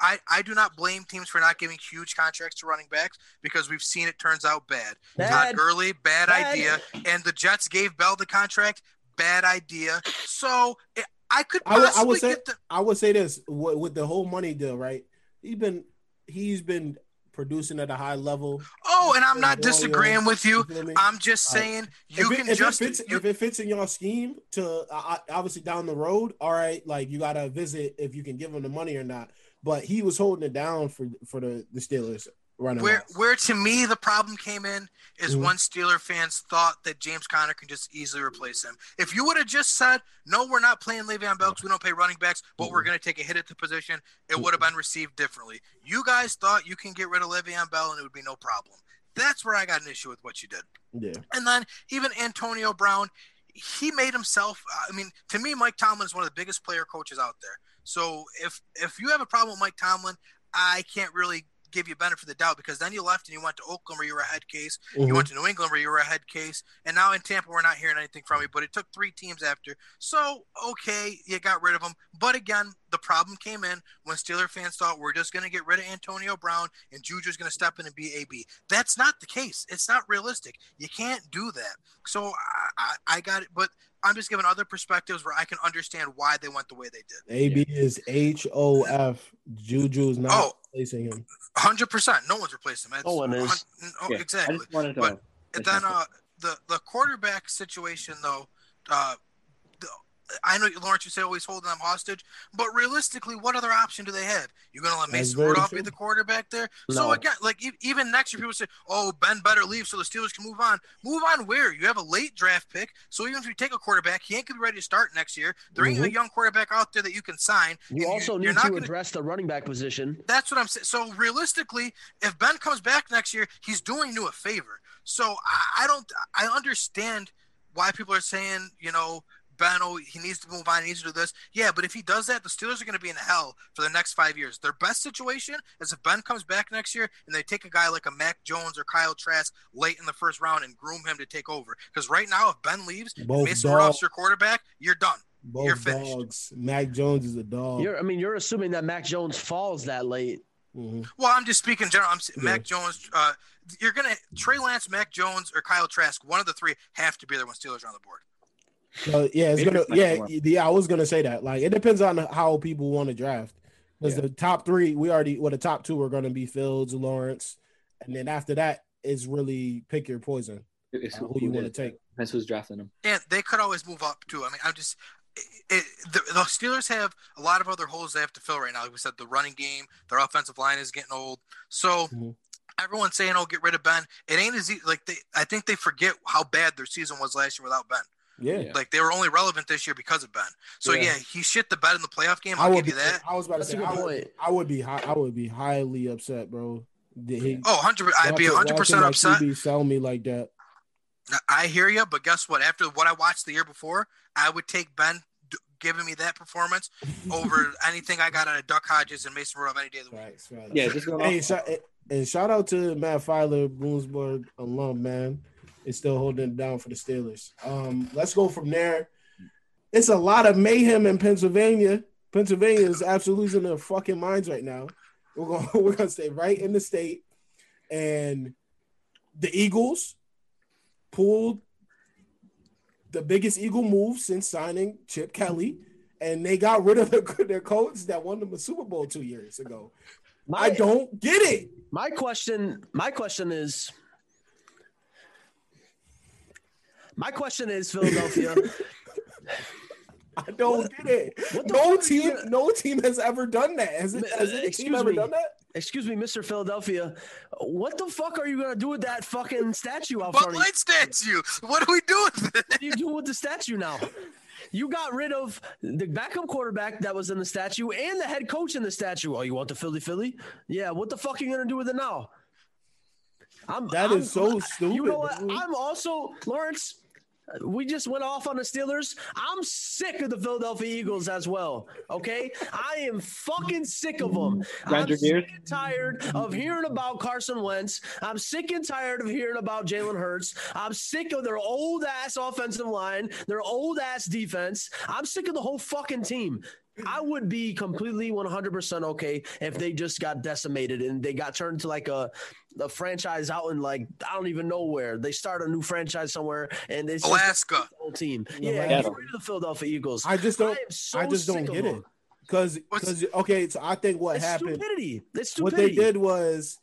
I, I do not blame teams for not giving huge contracts to running backs because we've seen it turns out bad. Bad. Todd Gurley, bad, Bad. idea, and the Jets gave Bell the contract, bad idea. So it, I could I would- I possibly would say- get the I would say this with, with the whole money deal, right? He's been he's been producing at a high level. oh, and I'm not Yeah, yeah. disagreeing with you. feel me? I'm just Right. saying you if it, can if just it fits, you, if it fits in your scheme to uh, uh, obviously down the road, all right, like you gotta visit if you can give him the money or not. But he was holding it down for for the the Steelers running. where off. where to me the problem came in is Mhm. when Steeler fans thought that James Conner can just easily replace him. If you would have just said, "No, we're not playing Le'Veon Bell because we don't pay running backs, but we're Mhm. going to take a hit at the position," it would have been received differently. You guys thought you can get rid of Le'Veon Bell and it would be no problem. That's where I got an issue with what you did. yeah, And then even Antonio Brown, he made himself. I mean, to me, Mike Tomlin is one of the biggest player coaches out there. So if if you have a problem with Mike Tomlin, I can't really give you benefit of the doubt because then you left and you went to Oakland where you were a head case. Mhm. You went to New England where you were a head case, and now in Tampa we're not hearing anything from you. But it took three teams after, so okay, you got rid of him. But again, the problem came in when Steeler fans thought we're just going to get rid of Antonio Brown and Juju's going to step in and be AB. That's not the case. It's not realistic. You can't do that. So I, I, I got it, but I'm just giving other perspectives where I can understand why they went the way they did. AB is H O F. Juju's not Oh. Replacing him. Hundred percent. No one's replacing him. That's No one is. hun- Oh, Yeah, I exactly. just wanted to. But then uh, the the quarterback situation though, uh, the, I know Lawrence, you say always holding them hostage, but realistically, what other option do they have? You're gonna let Mason Rudolph true. be the quarterback there? No. So again, like even next year, people say, "Oh, Ben better leave so the Steelers can move on." Move on where? You have a late draft pick, so even if you take a quarterback, he ain't gonna be ready to start next year. There ain't a Mhm. young quarterback out there that you can sign. You also you're need to gonna- address the running back position. that's what I'm saying. So realistically, if Ben comes back next year, he's doing you a favor. So I, I don't. I understand why people are saying, you know, Ben, oh, he needs to move on. He needs to do this. Yeah, but if he does that, the Steelers are going to be in hell for the next five years. Their best situation is if Ben comes back next year and they take a guy like a Mac Jones or Kyle Trask late in the first round and groom him to take over. Because right now, if Ben leaves, Both Mason dog- Rudolph's your quarterback, you're done. You're Both finished. dogs. Mac Jones is a dog. You're, I mean, you're assuming that Mac Jones falls that late. Mhm. Well, I'm just speaking general. I'm Yeah. Mac Jones. Uh, you're gonna Trey Lance, Mac Jones, or Kyle Trask. One of the three have to be there when Steelers are on the board. So yeah, it's gonna yeah more. yeah. I was gonna say that. Like it depends on how people want to draft. Because Yeah. the top three, we already well, the top two are gonna be Fields, Lawrence, and then after that is really pick your poison. it's uh, who you want to take? Depends who's drafting them. And they could always move up too. I mean, I'm just. It, it, the, the Steelers have a lot of other holes they have to fill right now. Like we said, the running game, their offensive line is getting old. So Mhm. everyone's saying, "Oh, get rid of Ben." It ain't as easy. Like they, I think they forget how bad their season was last year without Ben. Yeah, Yeah. Like they were only relevant this year because of Ben. So Yeah. yeah, he shit the bed in the playoff game. I I'll would give be. you that. I was about to That's say. I would. I would be. High, I would be highly upset, bro. Did he? Oh, 100 I'd be watching- 100 percent watching upset. my QB sell me like that. I hear you, but guess what? After what I watched the year before, I would take Ben giving me that performance over anything I got out of Duck Hodges and Mason Rudolph any day of the week. Facts, facts. Yeah, just going Hey, off. shout, and shout out to Matt Feiler, Bloomsburg alum, man. Is still holding it down for the Steelers. Um, let's go from there. It's a lot of mayhem in Pennsylvania. Pennsylvania is absolutely losing their fucking minds right now. We're going we're gonna stay right in the state. And the Eagles pulled the biggest Eagle move since signing Chip Kelly. And they got rid of their, their coach that won them a Super Bowl two years ago. I don't get it. my question, my question is, my question is Philadelphia. I don't get it. No team, gonna- no team has ever done that. Has, it, has any excuse team ever me. done that? Excuse me, Mr. Philadelphia. What the fuck are you gonna do with that fucking statue out But front of you? light statue. What do we do with it? What are you doing with the statue now? You got rid of the backup quarterback that was in the statue and the head coach in the statue. Oh, you want the Philly Philly? Yeah. What the fuck are you gonna do with it now? I'm, That I'm, is so stupid. You know what? dude. I'm also Lawrence. We just went off on the Steelers. I'm sick of the Philadelphia Eagles as well. Okay, I am fucking sick of them. I'm sick and tired of hearing about Carson Wentz. I'm sick and tired of hearing about Jalen Hurts. I'm sick of their old ass offensive line, their old ass defense. I'm sick of the whole fucking team. I would be completely 100% okay if they just got decimated and they got turned to like a, a franchise out in like, I don't even know where. They start a new franchise somewhere and it's Alaska. the whole team. Yeah, get rid of the Philadelphia Eagles. I just don't. am so I just don't get it because because okay. So I think what It's happened. stupidity. It's What they did was,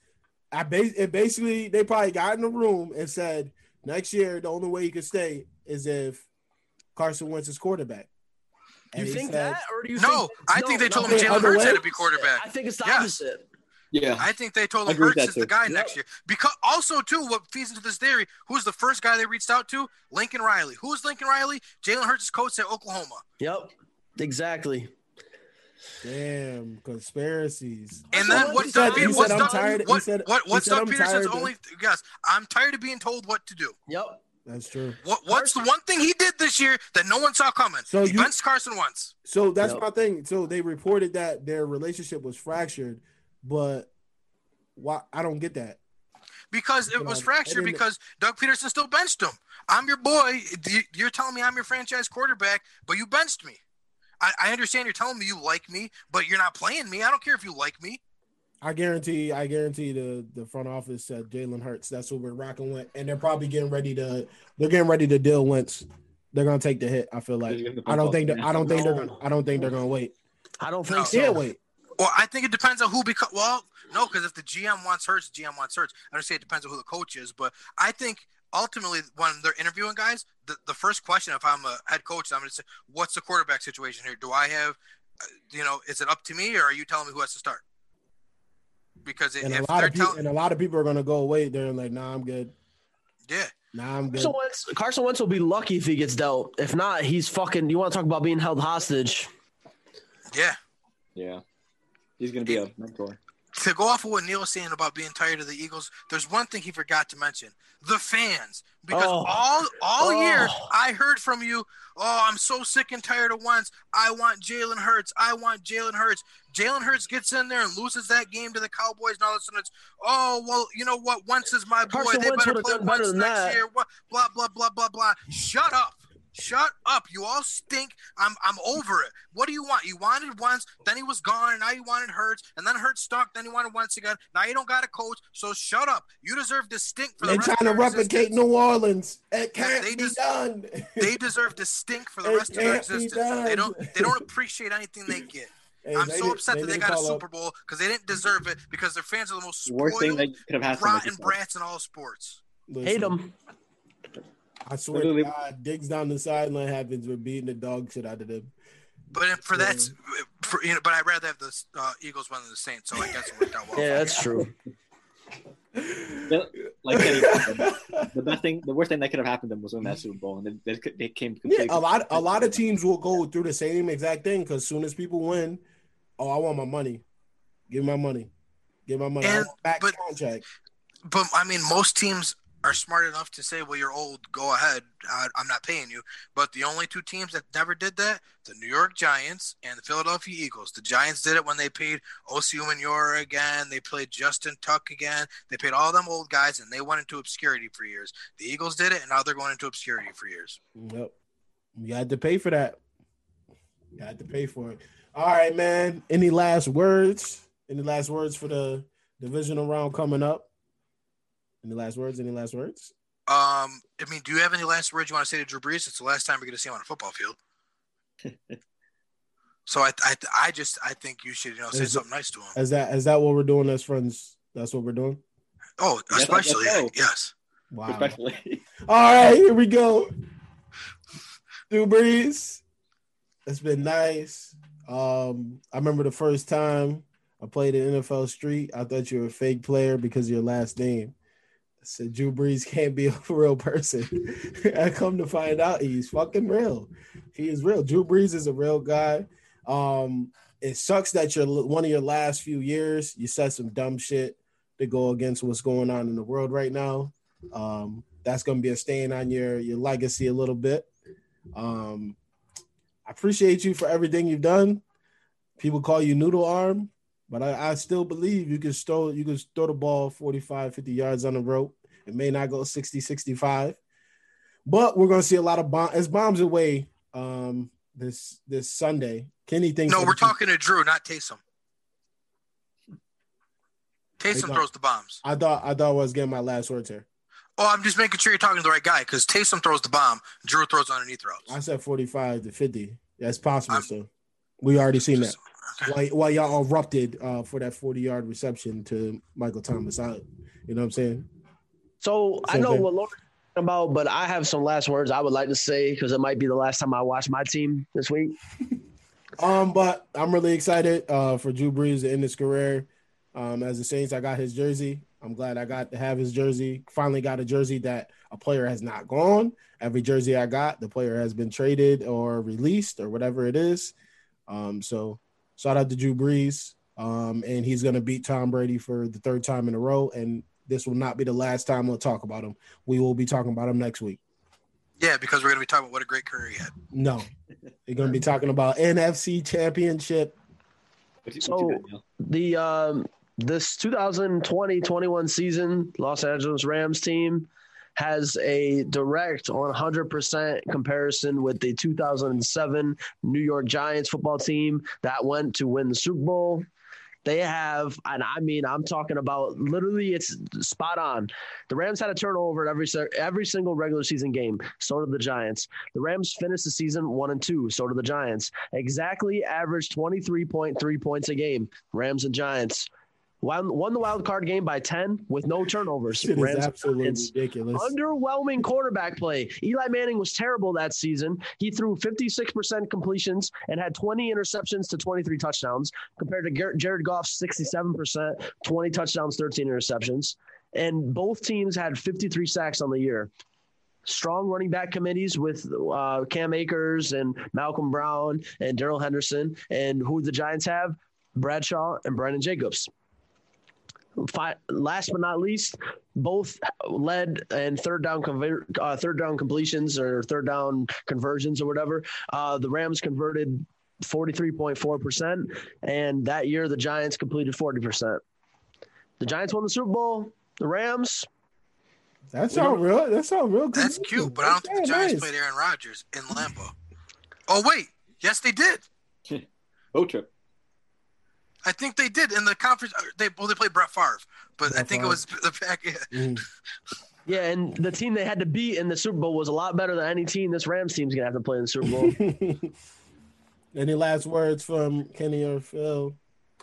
I bas- it basically they probably got in the room and said next year the only way you could stay is if Carson Wentz is quarterback. You And he think said- that, or do you? No, think, I think they told him no, Jalen other Hurts had way? to be quarterback. I think it's the Yeah. opposite. Yeah. I think they told him agree with Hurts that is the guy Yep. next year. Because also too, what feeds into this theory? Who's the first guy they reached out to? Lincoln Riley. Who is Lincoln Riley? Jalen Hurts' coach at Oklahoma. Yep, exactly. Damn conspiracies. And then what what he Doug said- he Pederson? said, What's "I'm tired- he what, said- what, what's said, Doug "I'm Pederson's tired of- only? Yes, I'm tired of being told what to do. Yep. That's true. What, what's the one thing he did this year that no one saw coming? So he you- benched Carson Wentz. So that's Yep. my thing. So they reported that their relationship was fractured, but why? I don't get that. because it You was know, fractured because Doug Pederson still benched him. I'm your boy. You- You're telling me I'm your franchise quarterback, but you benched me. I, I understand you're telling me you like me, but you're not playing me. I don't care if you like me. I guarantee, I guarantee the the front office said Jalen Hurts. That's what we're rocking with, and they're probably getting ready to. They're getting ready to deal Wentz. They're gonna take the hit. I feel like. Just give the I don't think. call. That, I don't think they're. Gonna, I don't think they're gonna wait. I don't No. think so. Can't wait. Well, I think it depends on who. Because well, no, because if the GM wants Hurts, GM wants Hurts. I don't understand it depends on who the coach is, but I think ultimately when they're interviewing guys, the, the first question, if I'm a head coach, I'm going to say, "What's the quarterback situation here? Do I have, uh, you know, is it up to me, or are you telling me who has to start?" Because And if a lot they're of people, telling, and a lot of people are gonna go away. They're like, Nah, I'm good. yeah, Nah, I'm good. Carson Wentz, Carson Wentz will be lucky if he gets dealt. If not, he's fucking. You want to talk about being held hostage? yeah. Yeah. He's gonna be a mentor. to go off of what Neil was saying about being tired of the Eagles, there's one thing he forgot to mention: the fans. Because Oh. all all Oh. year I heard from you, "Oh, I'm so sick and tired of Wentz. I want Jalen Hurts. I want Jalen Hurts." Jalen Hurts gets in there and loses that game to the Cowboys, and all of a sudden it's, "Oh, well, you know what? Wentz is my boy. Carson they Wentz better play Wentz next that. year." What? Blah blah blah blah blah. Shut up. Shut up! You all stink. I'm I'm over it. What do you want? You wanted Wentz, then he was gone, and now you wanted Hurts, and then Hurts stuck, then you wanted Wentz again. Now you don't got a coach, so shut up. You deserve to stink for the They're rest trying of to replicate existence. New Orleans. It can't they be just- done. They deserve to stink for the It rest of their existence. They don't they don't appreciate anything they get. Hey, I'm so did- upset that they got a Super Bowl because they didn't deserve it because their fans are the most The worst thing spoiled, could have happened. like rotten brats in all sports. Listen, Hate him. I swear to God, Diggs down the sideline happens. We're beating the dog shit out of them. But if- for that, for, you know, but I'd rather have the uh, Eagles win than the Saints, so I guess it worked out well. Yeah, that's true. Like Kenny the best thing, the worst thing that could have happened to them was win that Super Bowl, and they, they, they came. Yeah, a lot. A lot of teams will go through the same exact thing because soon as people win, oh, I want my money. Give me my money. Give my money. I And- want back but- contract. But I mean, most teams are smart enough to say, "Well, you're old. Go ahead. I, I'm not paying you." But the only two teams that never did that, the New York Giants and the Philadelphia Eagles. The Giants did it when they paid Osi Umenyiora again. They played Justin Tuck again. They paid all them old guys, and they went into obscurity for years. The Eagles did it, and now they're going into obscurity for years. Yep. You had to pay for that. You had to pay for it. All right, man. Any last words? Any last words for the divisional round coming up? Any last words? Any last words? Um, I mean, do you have any last words you want to say to Drew Brees? It's the last time we're going to see him on a football field. so I, I, I just, I think you should, you know, say Is it- something nice to him. Is that is that what we're doing as friends? That's what we're doing. Oh, Yes, especially, so. yes. Wow. Respectfully. All right, here we go. Drew Brees. It's been nice. Um, I remember the first time I played in NFL Street. I thought you were a fake player because of your last name. Said Drew Brees can't be a real person. I come to find out he's fucking real. He is real. Drew Brees is a real guy. Um, it sucks that you're one of your last few years, you said some dumb shit to go against what's going on in the world right now. Um, that's gonna be a stain on your your legacy a little bit. Um, I appreciate you for everything you've done. People call you noodle arm. But I, I still believe you can throw you can throw the ball 45, 50 yards on the rope. It may not go 60, 65. But we're gonna see a lot of bombs as bombs away um this this Sunday. Kenny thinks No, we're talking to Drew, not Taysom. Taysom throws the bombs. I thought I thought I was getting my last words here. Oh, I'm just making sure you're talking to the right guy because Taysom throws the bomb, Drew throws underneath routes. I said 45 to 50. That's possible, so we already seen that while, while y'all erupted uh, for that 40 yard reception to Michael Thomas. I, you know what I'm saying? So Same I know thing. what Lauren's about, but I have some last words I would like to say because it might be the last time I watch my team this week. um, but I'm really excited uh, for Drew Brees to end his career. Um, as the Saints, I got his jersey. I'm glad I got to have his jersey. Finally got a jersey that a player has not gone. Every jersey I got, the player has been traded or released or whatever it is. Um, so Shout out to Drew Brees. Um, and he's going to beat Tom Brady for the third time in a row. And this will not be the last time we'll talk about him. We will be talking about him next week. Yeah, because we're going to be talking about what a great career he had. No, we're going to be talking about NFC Championship. So the um, this 2020-21 season, Los Angeles Rams team has a direct 100% comparison with the 2007 New York Giants football team that went to win the Super Bowl. They have, and I mean, I'm talking about literally, it's spot on. The Rams had a turnover at every every single regular season game. So did the Giants. The Rams finished the season one and two. So did the Giants. Exactly average 23.3 points a game. Rams and Giants won, won the wild card game by 10 with no turnovers. It is absolutely ridiculous. Underwhelming quarterback play. Eli Manning was terrible that season. He threw 56% completions and had 20 interceptions to 23 touchdowns compared to Jared Goff's 67%, 20 touchdowns, 13 interceptions. And both teams had 53 sacks on the year strong running back committees with uh, Cam Akers and Malcolm Brown and Darrell Henderson. And who the Giants have? Bradshaw and Brandon Jacobs last but not least, both led and third down conver- uh, third down completions or third down conversions or whatever. Uh, the Rams converted 43.4%, and that year the Giants completed 40%. The Giants won the Super Bowl. The Rams. That's all real. That's all real. That's cute, but I don't think the Giants nice. played Aaron Rodgers in Lambeau. Oh wait, yes they did. Road trip. I think they did in the conference. Uh, they well, they played Brett Favre, but Brett I think Favre. it was the back. Yeah. Mm. yeah, and the team they had to beat in the Super Bowl was a lot better than any team this Rams team's gonna have to play in the Super Bowl. any last words from Kenny or Phil?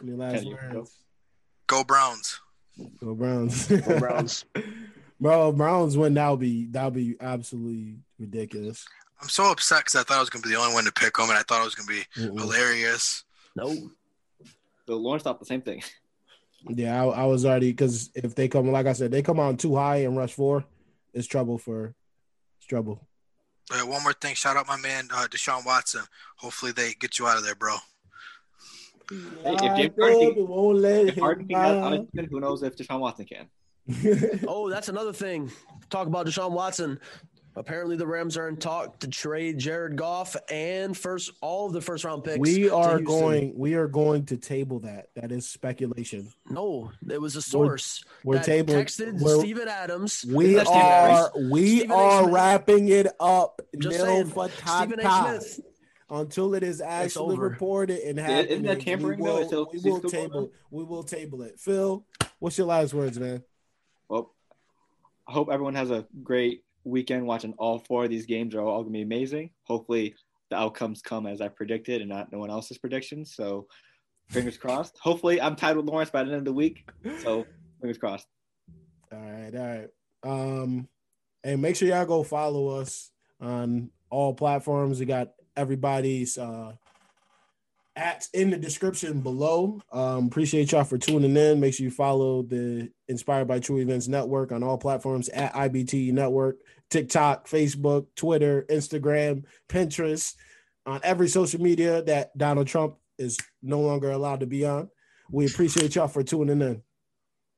Any last Kenny, words? Go Browns. Go Browns. Go Browns. Bro, Browns win. That'll be that'll be absolutely ridiculous. I'm so upset because I thought I was gonna be the only one to pick them, and I thought it was gonna be Mm-mm. hilarious. Nope. So Lawrence thought the same thing. Yeah, I, I was already because if they come, like I said, they come on too high and rush four, it's trouble for it's trouble. Uh, one more thing, shout out my man uh, Deshaun Watson. Hopefully they get you out of there, bro. Hey, if James Harden, won't let if Harden can who knows if Deshaun Watson can? oh, that's another thing. Talk about Deshaun Watson. Apparently, the Rams are in talk to trade Jared Goff and first all of the first round picks. We are going. We are going to table that. That is speculation. No, it was a source. We're, we're tabling. Texted we're, Steven Adams. We are. We Stephen are wrapping it up. Just saying, Stephen A. Smith. Until it is actually reported and happening, isn't that tampering? We will, we will table. We will table it. Phil, what's your last words, man? Well, I hope everyone has a great weekend watching all four of these games are all going to be amazing. Hopefully, the outcomes come as I predicted and not no one else's predictions. So, fingers crossed. Hopefully, I'm tied with Lawrence by the end of the week. So, fingers crossed. All right, all right. Um, and make sure y'all go follow us on all platforms. We got everybody's uh at in the description below. Um, appreciate y'all for tuning in. Make sure you follow the Inspired by True Events Network on all platforms at IBT Network, TikTok, Facebook, Twitter, Instagram, Pinterest, on every social media that Donald Trump is no longer allowed to be on. We appreciate y'all for tuning in.